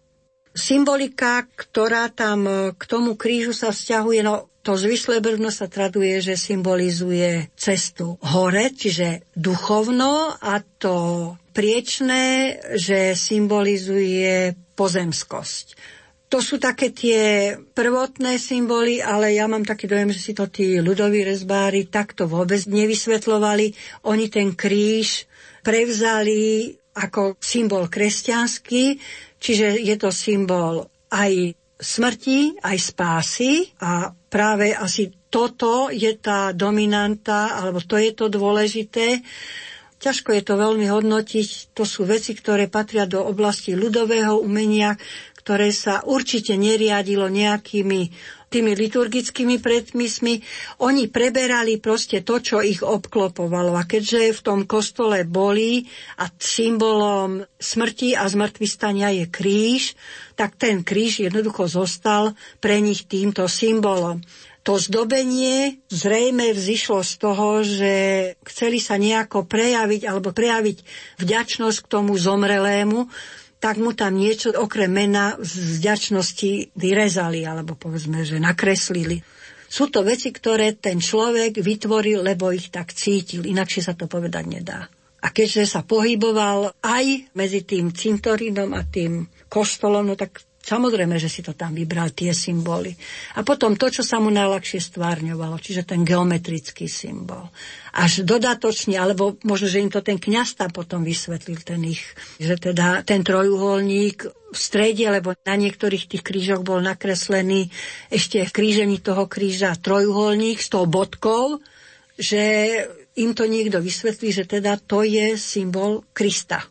Symbolika, ktorá tam k tomu krížu sa vzťahuje, no to zvislé brvno sa traduje, že symbolizuje cestu hore, čiže duchovno a to priečné, že symbolizuje pozemskosť. To sú také tie prvotné symboly, ale ja mám taký dojem, že si to tí ľudoví rezbári takto vôbec nevysvetlovali. Oni ten kríž prevzali ako symbol kresťanský, čiže je to symbol aj smrti, aj spásy a práve asi toto je tá dominanta, alebo to je to dôležité. Ťažko je to veľmi hodnotiť. To sú veci, ktoré patria do oblasti ľudového umenia, ktoré sa určite neriadilo nejakými tými liturgickými predmysmi, oni preberali proste to, čo ich obklopovalo. A keďže v tom kostole boli a symbolom smrti a zmrtvistania je kríž, tak ten kríž jednoducho zostal pre nich týmto symbolom. To zdobenie zrejme vzýšlo z toho, že chceli sa nejako prejaviť alebo prejaviť vďačnosť k tomu zomrelému, tak mu tam niečo okrem mena z vďačnosti vyrezali, alebo povedzme, že nakreslili. Sú to veci, ktoré ten človek vytvoril, lebo ich tak cítil, inakšie sa to povedať nedá. A keďže sa pohyboval aj medzi tým cintorínom a tým kostolom, no tak Samozrejme, že si to tam vybral, tie symboly. A potom to, čo sa mu najľahšie stvárňovalo, čiže ten geometrický symbol. Až dodatočne, alebo možno, že im to ten kniaz tam potom vysvetlil, ten ich, že teda ten trojuholník v strede, lebo na niektorých tých krížoch bol nakreslený ešte v krížení toho kríža trojuholník s tou bodkou, že im to niekto vysvetlí, že teda to je symbol Krista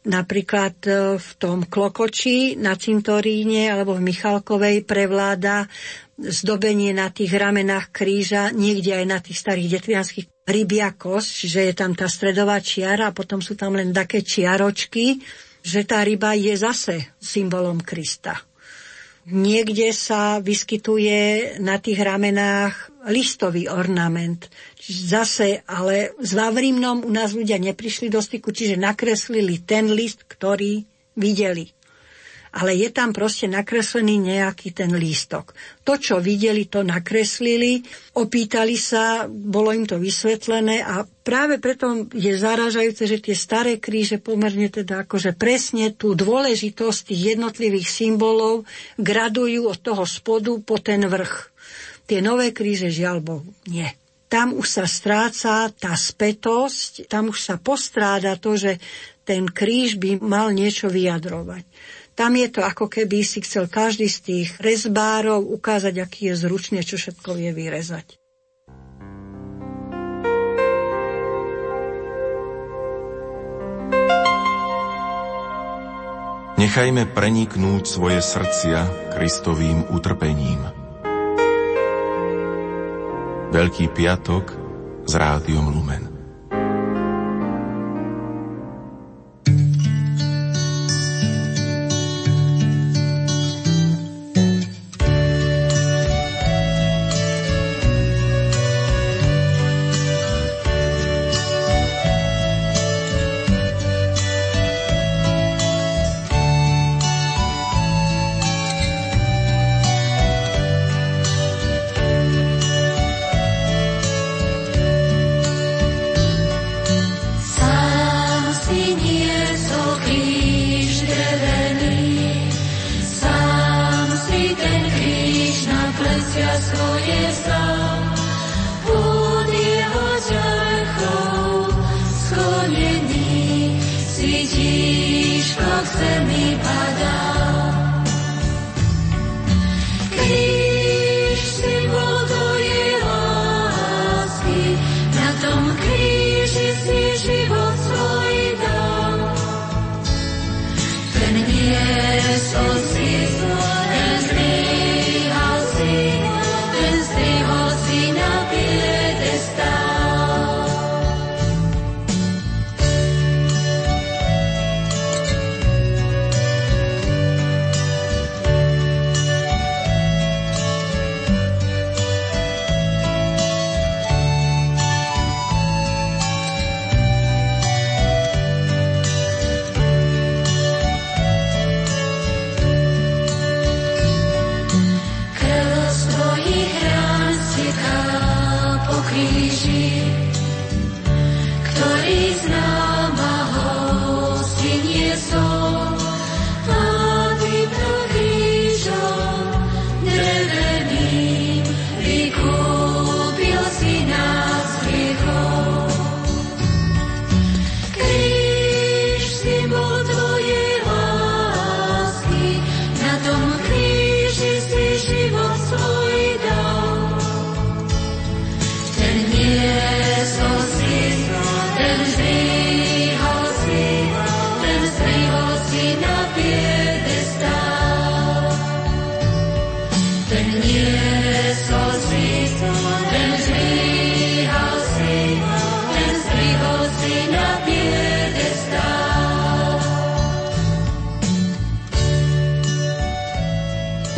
Napríklad e, v tom Klokoči na cintoríne alebo v Michalkovej prevláda zdobenie na tých ramenách kríža, niekde aj na tých starých detvianských rybia kosť, čiže je tam tá stredová čiara a potom sú tam len také čiaročky, že tá ryba je zase symbolom Krista. Niekde sa vyskytuje na tých ramenách listový ornament. Zase, ale s Vavrímnom u nás ľudia neprišli do styku, čiže nakreslili ten list, ktorý videli. Ale je tam proste nakreslený nejaký ten lístok. To, čo videli, to nakreslili, opýtali sa, bolo im to vysvetlené a práve preto je zaražajúce, že tie staré kríže pomerne teda akože presne tú dôležitosť tých jednotlivých symbolov gradujú od toho spodu po ten vrch. Tie nové kríže žiaľ Bohu nie tam už sa stráca tá spätosť, tam už sa postráda to, že ten kríž by mal niečo vyjadrovať. Tam je to ako keby si chcel každý z tých rezbárov ukázať, aký je zručný, čo všetko vie vyrezať. Nechajme preniknúť svoje srdcia Kristovým utrpením. Veľký piatok s rádiom Lumen.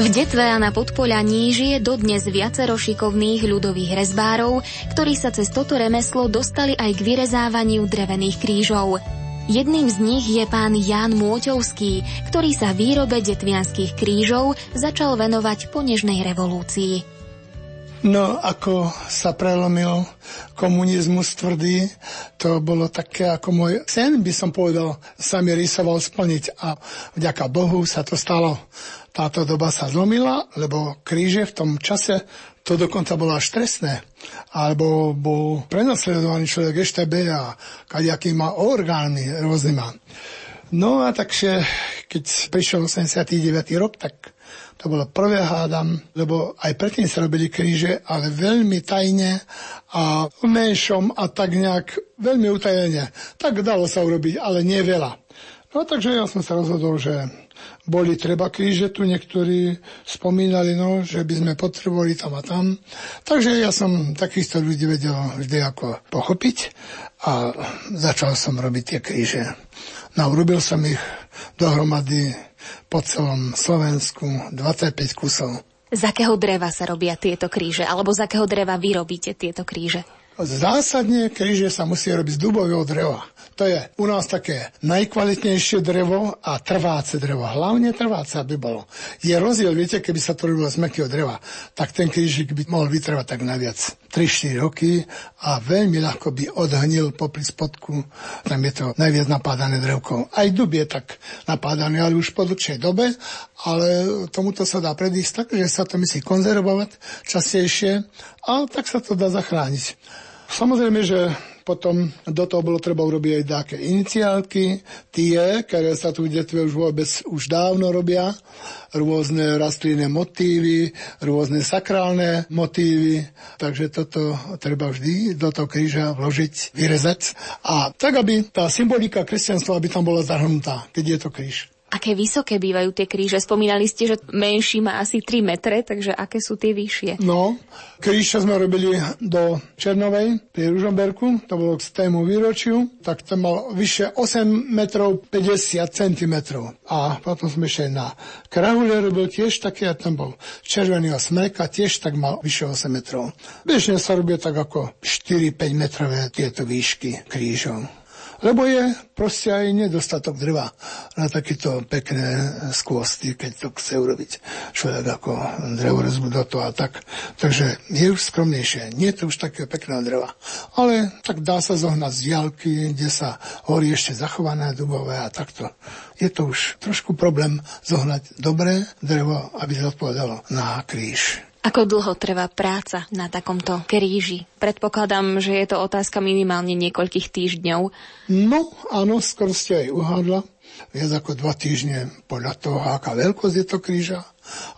V detve a na Podpolaní žije dodnes viacero šikovných ľudových rezbárov, ktorí sa cez toto remeslo dostali aj k vyrezávaniu drevených krížov. Jedným z nich je pán Ján Môťovský, ktorý sa výrobe detvianských krížov začal venovať po nežnej revolúcii. No, ako sa prelomil komunizmus tvrdý, to bolo také ako môj sen, by som povedal, sa mi rysoval splniť a vďaka Bohu sa to stalo táto doba sa zlomila, lebo kríže v tom čase to dokonca bolo až trestné. Alebo bol prenasledovaný človek EŠTB a kadejaký má orgány rôzny má. No a takže, keď prišiel 89. rok, tak to bolo prvé hádam, lebo aj predtým sa robili kríže, ale veľmi tajne a v menšom a tak nejak veľmi utajene. Tak dalo sa urobiť, ale nie veľa. No takže ja som sa rozhodol, že boli treba kríže, tu niektorí spomínali, no, že by sme potrebovali tam a tam. Takže ja som takýchto ľudí vedel vždy ako pochopiť a začal som robiť tie kríže. No, urobil som ich dohromady po celom Slovensku 25 kusov. Z akého dreva sa robia tieto kríže? Alebo z akého dreva vyrobíte tieto kríže? Zásadne kríže sa musí robiť z dubového dreva. To je u nás také najkvalitnejšie drevo a trváce drevo. Hlavne trváce, aby bolo. Je rozdiel, viete, keby sa to robilo z mekého dreva, tak ten krížik by mohol vytrvať tak naviac 3-4 roky a veľmi ľahko by odhnil popri spodku. Tam je to najviac napádané drevko. Aj dub je tak napádaný, ale už po dlhšej dobe, ale tomuto sa dá predísť tak, že sa to myslí konzervovať častejšie a tak sa to dá zachrániť. Samozrejme, že potom do toho bolo treba urobiť aj také iniciálky, tie, ktoré sa tu detve už vôbec už dávno robia, rôzne rastlinné motívy, rôzne sakrálne motívy, takže toto treba vždy do toho kríža vložiť, vyrezať. A tak, aby tá symbolika kresťanstva, aby tam bola zahrnutá, keď je to kríž. Aké vysoké bývajú tie kríže? Spomínali ste, že menší má asi 3 metre, takže aké sú tie vyššie? No, kríž sme robili do Černovej pri Ružomberku, to bolo k tému výročiu, tak ten mal vyše 8 metrov 50 cm. A potom sme ešte na Krahule robil tiež taký, a tam bol červený a smreka, tiež tak mal vyše 8 metrov. Bežne sa robia tak ako 4-5 metrové tieto výšky krížov. Lebo je proste aj nedostatok drva na takéto pekné skvosty, keď to chce urobiť človek ako drevorezbu do toho a tak. Takže je už skromnejšie. Nie je to už také pekné dreva. Ale tak dá sa zohnať z diálky, kde sa horí ešte zachované dubové a takto. Je to už trošku problém zohnať dobré drevo, aby zodpovedalo na kríž. Ako dlho trvá práca na takomto kríži? Predpokladám, že je to otázka minimálne niekoľkých týždňov. No, áno, skoro ste aj uhádla. Viac ako dva týždne podľa toho, aká veľkosť je to kríža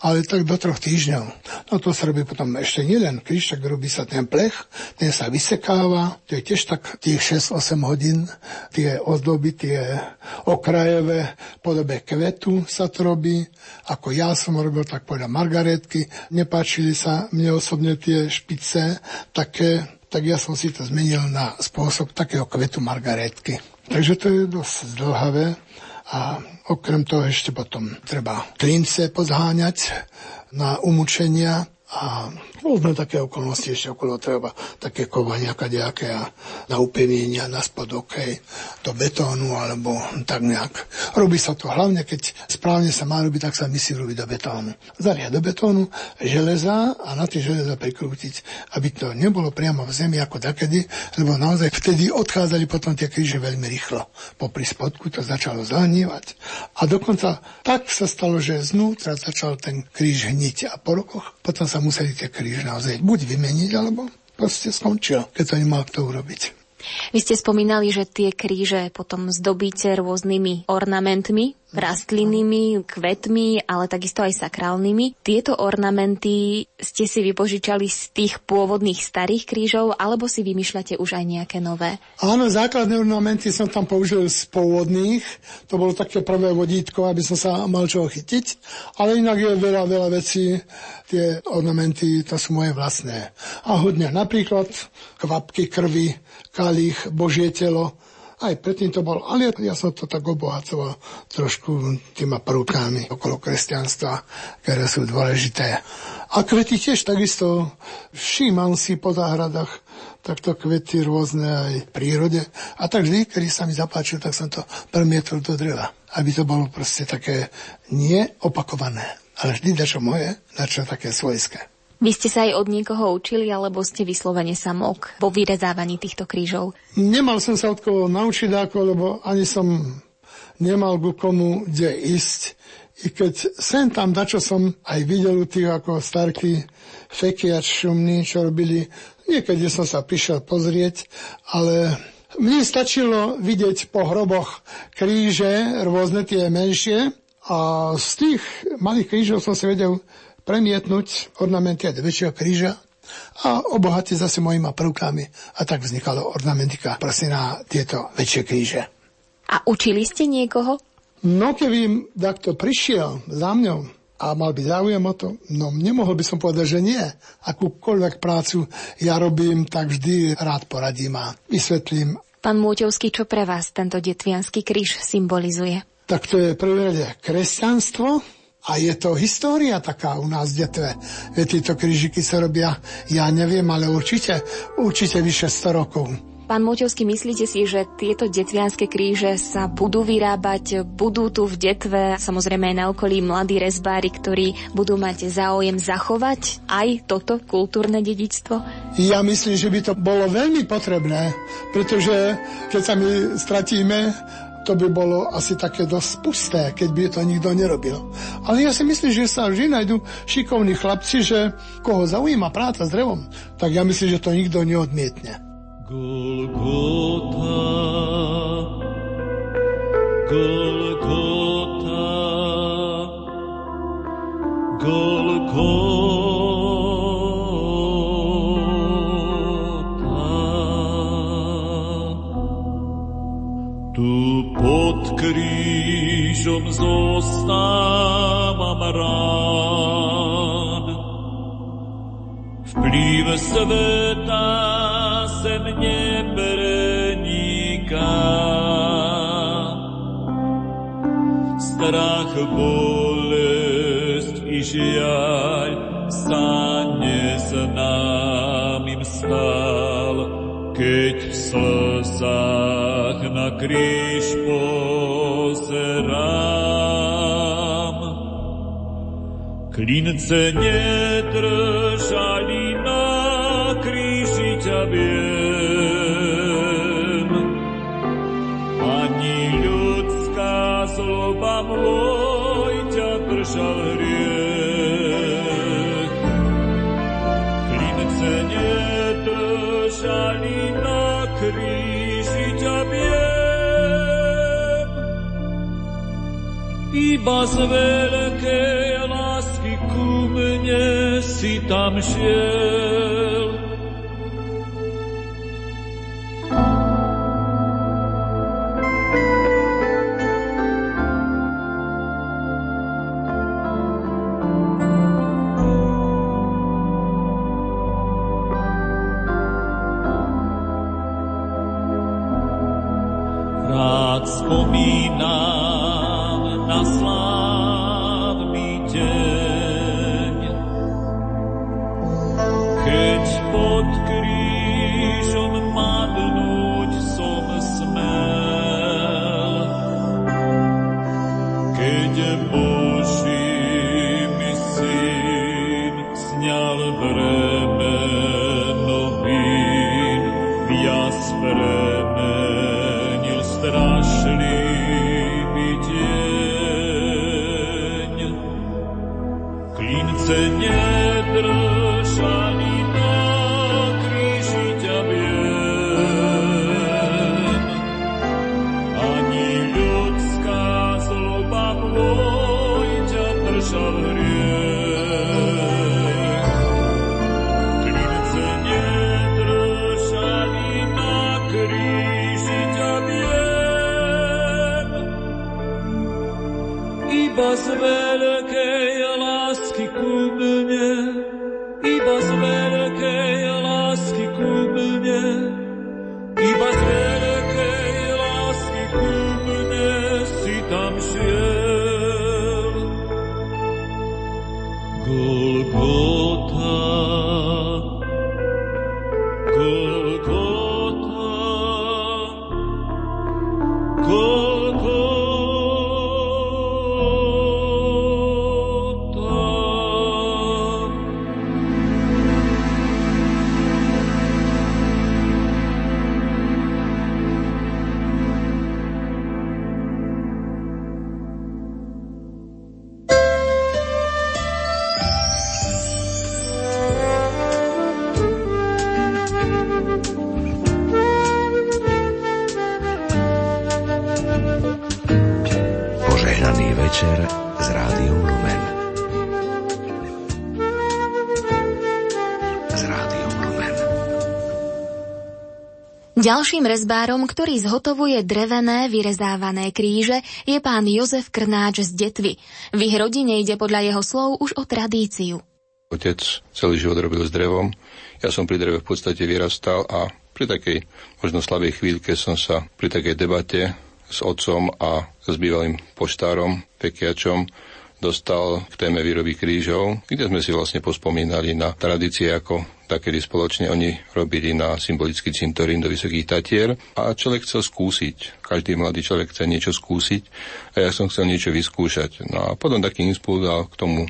ale tak do troch týždňov. No to sa robí potom ešte jeden kríž, tak robí sa ten plech, ten sa vysekáva, to je tiež tak tých 6-8 hodín, tie ozdoby, tie okrajové podobe kvetu sa to robí, ako ja som robil, tak podľa Margaretky, nepáčili sa mne osobne tie špice, také, tak ja som si to zmenil na spôsob takého kvetu Margaretky. Takže to je dosť zdlhavé a okrem toho ešte potom treba klince pozháňať na umúčenia a rôzne také okolnosti ešte okolo treba, také kovania kadejaké a na upevnenia, na spodok, hej, do betónu alebo tak nejak. Robí sa to hlavne, keď správne sa má robiť, tak sa myslí robiť do betónu. Zaria do betónu železa a na tie železa prikrútiť, aby to nebolo priamo v zemi ako takedy, lebo naozaj vtedy odchádzali potom tie kríže veľmi rýchlo. Popri spodku to začalo zahnívať a dokonca tak sa stalo, že znútra začal ten kríž hniť a po rokoch potom sa museli tie kríže naozaj buď vymeniť, alebo proste skončil, keď to nemal kto urobiť. Vy ste spomínali, že tie kríže potom zdobíte rôznymi ornamentmi, rastlinnými, kvetmi, ale takisto aj sakrálnymi. Tieto ornamenty ste si vypožičali z tých pôvodných starých krížov, alebo si vymýšľate už aj nejaké nové? Áno, základné ornamenty som tam použil z pôvodných. To bolo také prvé vodítko, aby som sa mal čoho chytiť. Ale inak je veľa, veľa vecí. Tie ornamenty, to sú moje vlastné. A hodne napríklad kvapky krvi, kalich, božie telo, Aj predtým to bol, ale ja som to tak obohacoval trošku týma prvkami okolo kresťanstva, ktoré sú dôležité. A kvety tiež takisto všímam si po záhradách takto kvety rôzne aj v prírode. A tak vždy, keď sa mi zapáčil, tak som to premietol do dreva. Aby to bolo proste také neopakované, ale vždy dačo moje, dačo také svojské. Vy ste sa aj od niekoho učili, alebo ste vyslovene samok vo vyrezávaní týchto krížov? Nemal som sa od koho naučiť ako, lebo ani som nemal ku komu kde ísť. I keď sem tam dačo som aj videl u tých ako starky fekiač šumní, čo robili, niekedy som sa prišiel pozrieť, ale mne stačilo vidieť po hroboch kríže, rôzne tie menšie, a z tých malých krížov som si vedel premietnúť ornamenty aj do väčšieho kríža a obohatiť zase mojima prvkami. A tak vznikalo ornamentika proste na tieto väčšie kríže. A učili ste niekoho? No keby takto prišiel za mňou a mal by záujem o to, no nemohol by som povedať, že nie. Akúkoľvek prácu ja robím, tak vždy rád poradím a vysvetlím. Pán Múťovský, čo pre vás tento detvianský kríž symbolizuje? Tak to je prvé kresťanstvo, a je to história taká u nás v Detve. Tieto krížiky sa robia, ja neviem, ale určite, určite vyše 100 rokov. Pán Moťovský, myslíte si, že tieto detvianské kríže sa budú vyrábať, budú tu v Detve, samozrejme aj na okolí mladí rezbári, ktorí budú mať záujem zachovať aj toto kultúrne dedičstvo? Ja myslím, že by to bolo veľmi potrebné, pretože keď sa my stratíme, to by bolo asi také dosť pusté, keď by to nikto nerobil. Ale ja si myslím, že sa vždy nájdú šikovní chlapci, že koho zaujíma práca s drevom, tak ja myslím, že to nikto neodmietne. Golgota, Golgota, Golgota. Krížom zostávam rád. Vplyv sveta sem nepreniká. Strach, bolesť i žiaľ sa neznámym stal, keď v slzách na kríž pozerám. Klince nedržali na kríži ťa viem. Ani ľudská zloba môj ťa držal hriech. Iba z veľkej lásky ku mne si tam šiel. Oh. Ďalším rezbárom, ktorý zhotovuje drevené, vyrezávané kríže, je pán Jozef Krnáč z Detvy. V ich rodine ide podľa jeho slov už o tradíciu. Otec celý život robil s drevom. Ja som pri dreve v podstate vyrastal a pri takej možno slabej chvíľke som sa pri takej debate s otcom a s bývalým poštárom, pekiačom, dostal k téme výroby krížov, kde sme si vlastne pospomínali na tradície, ako takedy spoločne oni robili na symbolický cintorín do Vysokých Tatier a človek chcel skúsiť. Každý mladý človek chce niečo skúsiť a ja som chcel niečo vyskúšať. No a potom taký impuls k tomu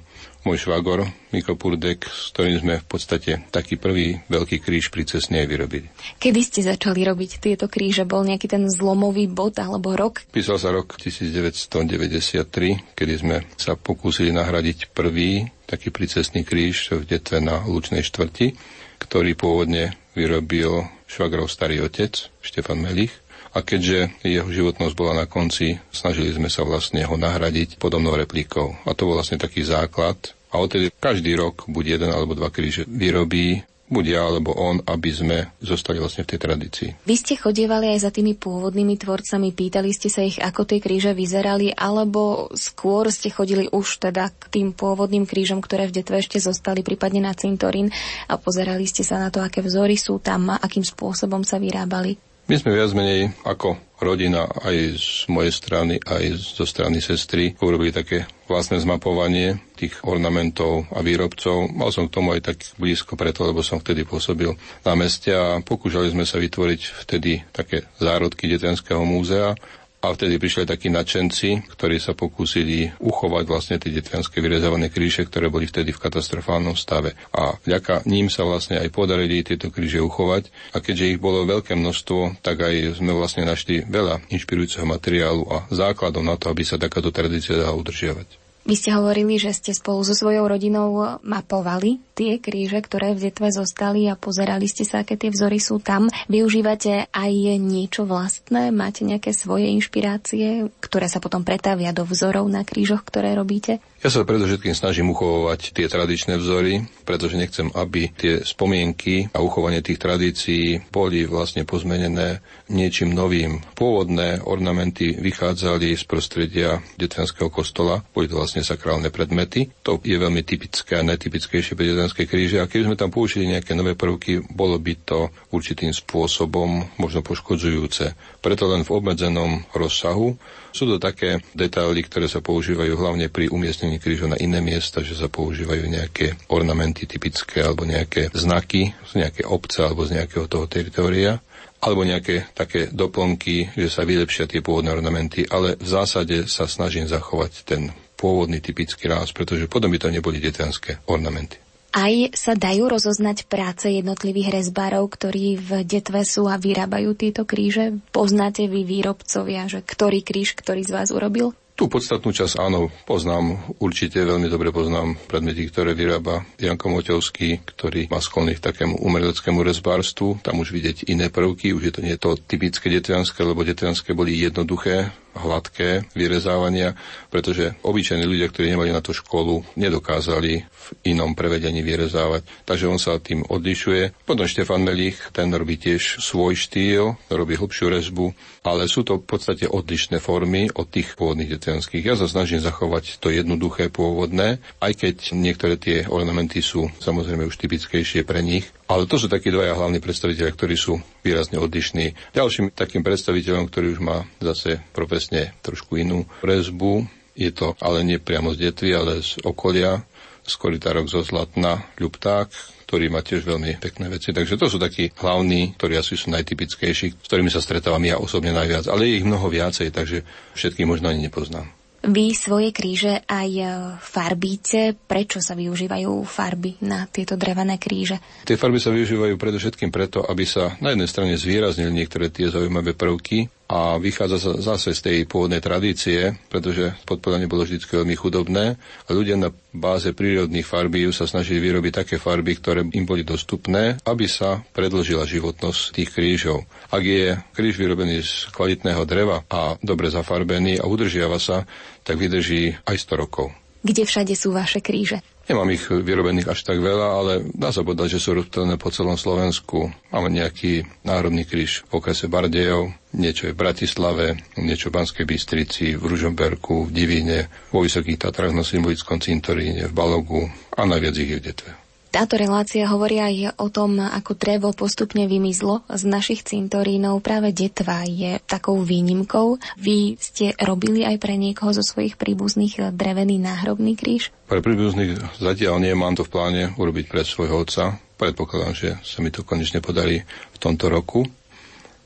môj švagor Miko Purdek, s ktorým sme v podstate taký prvý veľký kríž pri cestne vyrobili. Kedy ste začali robiť tieto kríže? Bol nejaký ten zlomový bod alebo rok? Písal sa rok 1993, kedy sme sa pokúsili nahradiť prvý taký pricestný kríž v detve na Lučnej štvrti, ktorý pôvodne vyrobil švagrov starý otec, Štefan Melich. A keďže jeho životnosť bola na konci, snažili sme sa vlastne ho nahradiť podobnou replikou. A to bol vlastne taký základ. A odtedy každý rok buď jeden alebo dva kríže vyrobí buď ja alebo on, aby sme zostali vlastne v tej tradícii. Vy ste chodievali aj za tými pôvodnými tvorcami, pýtali ste sa ich, ako tie kríže vyzerali, alebo skôr ste chodili už teda k tým pôvodným krížom, ktoré v detve ešte zostali, prípadne na cintorín a pozerali ste sa na to, aké vzory sú tam a akým spôsobom sa vyrábali? My sme viac menej ako rodina aj z mojej strany, aj zo strany sestry urobili také vlastné zmapovanie tých ornamentov a výrobcov. Mal som k tomu aj tak blízko preto, lebo som vtedy pôsobil na meste a pokúšali sme sa vytvoriť vtedy také zárodky Detenského múzea a vtedy prišli takí nadšenci, ktorí sa pokúsili uchovať vlastne tie detvianské vyrezávané kríže, ktoré boli vtedy v katastrofálnom stave. A vďaka ním sa vlastne aj podarili tieto kríže uchovať. A keďže ich bolo veľké množstvo, tak aj sme vlastne našli veľa inšpirujúceho materiálu a základov na to, aby sa takáto tradícia dala udržiavať. Vy ste hovorili, že ste spolu so svojou rodinou mapovali tie kríže, ktoré v detve zostali a pozerali ste sa, aké tie vzory sú tam. Využívate aj niečo vlastné? Máte nejaké svoje inšpirácie, ktoré sa potom pretavia do vzorov na krížoch, ktoré robíte? Ja sa predovšetkým snažím uchovovať tie tradičné vzory, pretože nechcem, aby tie spomienky a uchovanie tých tradícií boli vlastne pozmenené niečím novým. Pôvodné ornamenty vychádzali z prostredia detvenského kostola, boli to vlastne sakrálne predmety. To je veľmi typické a netypickejšie pre detvenské kríže. A keby sme tam použili nejaké nové prvky, bolo by to určitým spôsobom možno poškodzujúce. Preto len v obmedzenom rozsahu sú to také detaily, ktoré sa používajú hlavne pri umiestnení kríža na iné miesta, že sa používajú nejaké ornamenty typické alebo nejaké znaky z nejaké obce alebo z nejakého toho teritoria alebo nejaké také doplnky, že sa vylepšia tie pôvodné ornamenty, ale v zásade sa snažím zachovať ten pôvodný typický ráz, pretože potom by to neboli detanské ornamenty. Aj sa dajú rozoznať práce jednotlivých rezbárov, ktorí v detve sú a vyrábajú tieto kríže? Poznáte vy výrobcovia, že ktorý kríž, ktorý z vás urobil? Tú podstatnú časť áno, poznám, určite veľmi dobre poznám predmety, ktoré vyrába Janko Moťovský, ktorý má sklony k takému umeleckému rezbárstvu. Tam už vidieť iné prvky, už je to nie to typické detvianské, lebo detvianské boli jednoduché, hladké vyrezávania, pretože obyčajní ľudia, ktorí nemali na to školu, nedokázali v inom prevedení vyrezávať. Takže on sa tým odlišuje. Potom Štefan Melich, ten robí tiež svoj štýl, robí hlbšiu rezbu, ale sú to v podstate odlišné formy od tých pôvodných detvianských. Ja sa snažím zachovať to jednoduché pôvodné, aj keď niektoré tie ornamenty sú samozrejme už typickejšie pre nich, ale to sú takí dvaja hlavní predstaviteľe, ktorí sú výrazne odlišní. Ďalším takým predstaviteľom, ktorý už má zase profesne trošku inú rezbu, je to ale nie priamo z detvy, ale z okolia, Skoritarok zo Zlatna, Ľupták, ktorý má tiež veľmi pekné veci. Takže to sú takí hlavní, ktorí asi sú najtypickejší, s ktorými sa stretávam ja osobne najviac. Ale je ich mnoho viacej, takže všetkých možno ani nepoznám. Vy svoje kríže aj e, farbíte. Prečo sa využívajú farby na tieto drevené kríže? Tie farby sa využívajú predovšetkým preto, aby sa na jednej strane zvýraznili niektoré tie zaujímavé prvky, a vychádza zase z tej pôvodnej tradície, pretože podporanie bolo vždy veľmi chudobné a ľudia na báze prírodných farbív sa snažili vyrobiť také farby, ktoré im boli dostupné, aby sa predlžila životnosť tých krížov. Ak je kríž vyrobený z kvalitného dreva a dobre zafarbený a udržiava sa, tak vydrží aj 100 rokov. Kde všade sú vaše kríže? Nemám ich vyrobených až tak veľa, ale dá sa povedať, že sú rozptýlené po celom Slovensku. Máme nejaký národný kríž v okrese Bardejov, niečo je v Bratislave, niečo v Banskej Bystrici, v Ružomberku, v Divíne, vo Vysokých Tatrách na Symbolickom cintoríne, v Balogu a najviac ich je v Detve. Táto relácia hovorí aj o tom, ako drevo postupne vymizlo z našich cintorínov. Práve detva je takou výnimkou. Vy ste robili aj pre niekoho zo svojich príbuzných drevený náhrobný kríž? Pre príbuzných zatiaľ nie, mám to v pláne urobiť pre svojho otca. Predpokladám, že sa mi to konečne podarí v tomto roku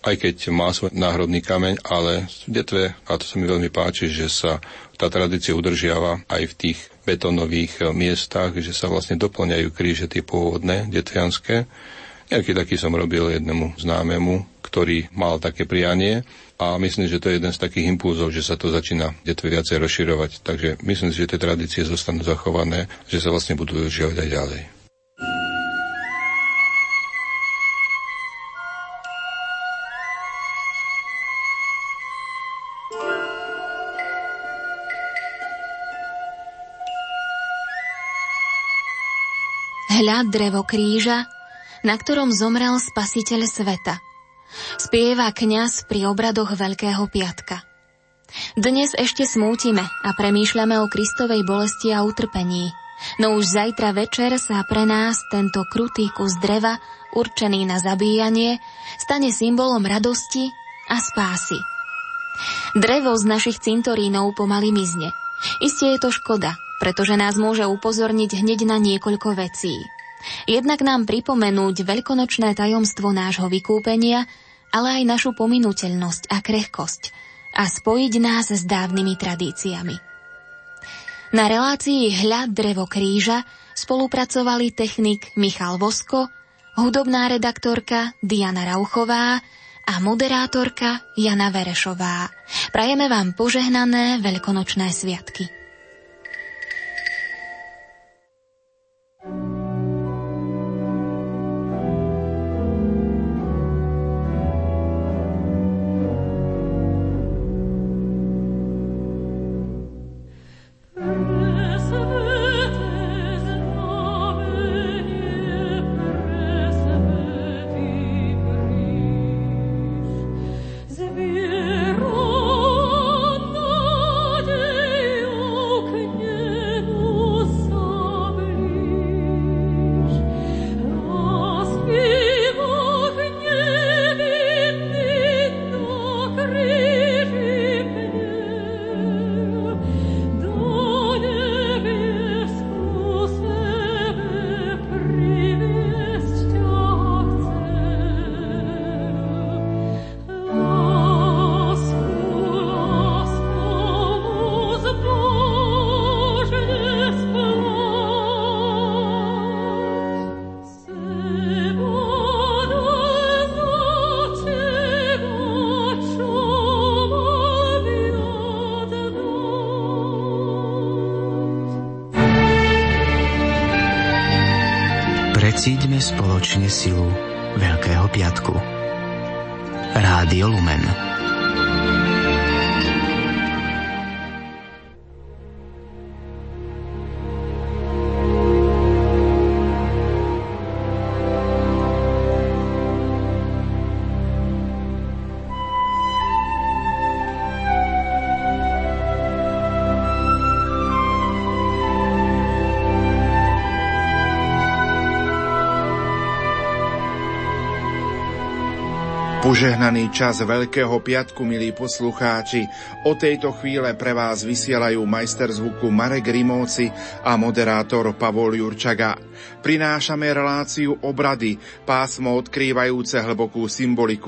aj keď má svoj náhrobný kameň, ale v detve, a to sa mi veľmi páči, že sa tá tradícia udržiava aj v tých betónových eh, miestach, že sa vlastne doplňajú kríže tie pôvodné, detvianské. Nejaký taký som robil jednému známemu, ktorý mal také prianie a myslím, že to je jeden z takých impulzov, že sa to začína detve viacej rozširovať. Takže myslím si, že tie tradície zostanú zachované, že sa vlastne budú žiavať aj ďalej. Hľad drevo kríža, na ktorom zomrel spasiteľ sveta. Spieva kňaz pri obradoch Veľkého piatka. Dnes ešte smútime a premýšľame o Kristovej bolesti a utrpení. No už zajtra večer sa pre nás tento krutý kus dreva, určený na zabíjanie, stane symbolom radosti a spásy. Drevo z našich cintorínov pomaly mizne. Isté je to škoda, pretože nás môže upozorniť hneď na niekoľko vecí. Jednak nám pripomenúť veľkonočné tajomstvo nášho vykúpenia, ale aj našu pominuteľnosť a krehkosť a spojiť nás s dávnymi tradíciami. Na relácii Hľad drevo kríža spolupracovali technik Michal Vosko, hudobná redaktorka Diana Rauchová a moderátorka Jana Verešová. Prajeme vám požehnané veľkonočné sviatky. Radiol Požehnaný čas Veľkého piatku, milí poslucháči. O tejto chvíle pre vás vysielajú majster zvuku Marek Rimóci a moderátor Pavol Jurčaga. Prinášame reláciu obrady, pásmo odkrývajúce hlbokú symboliku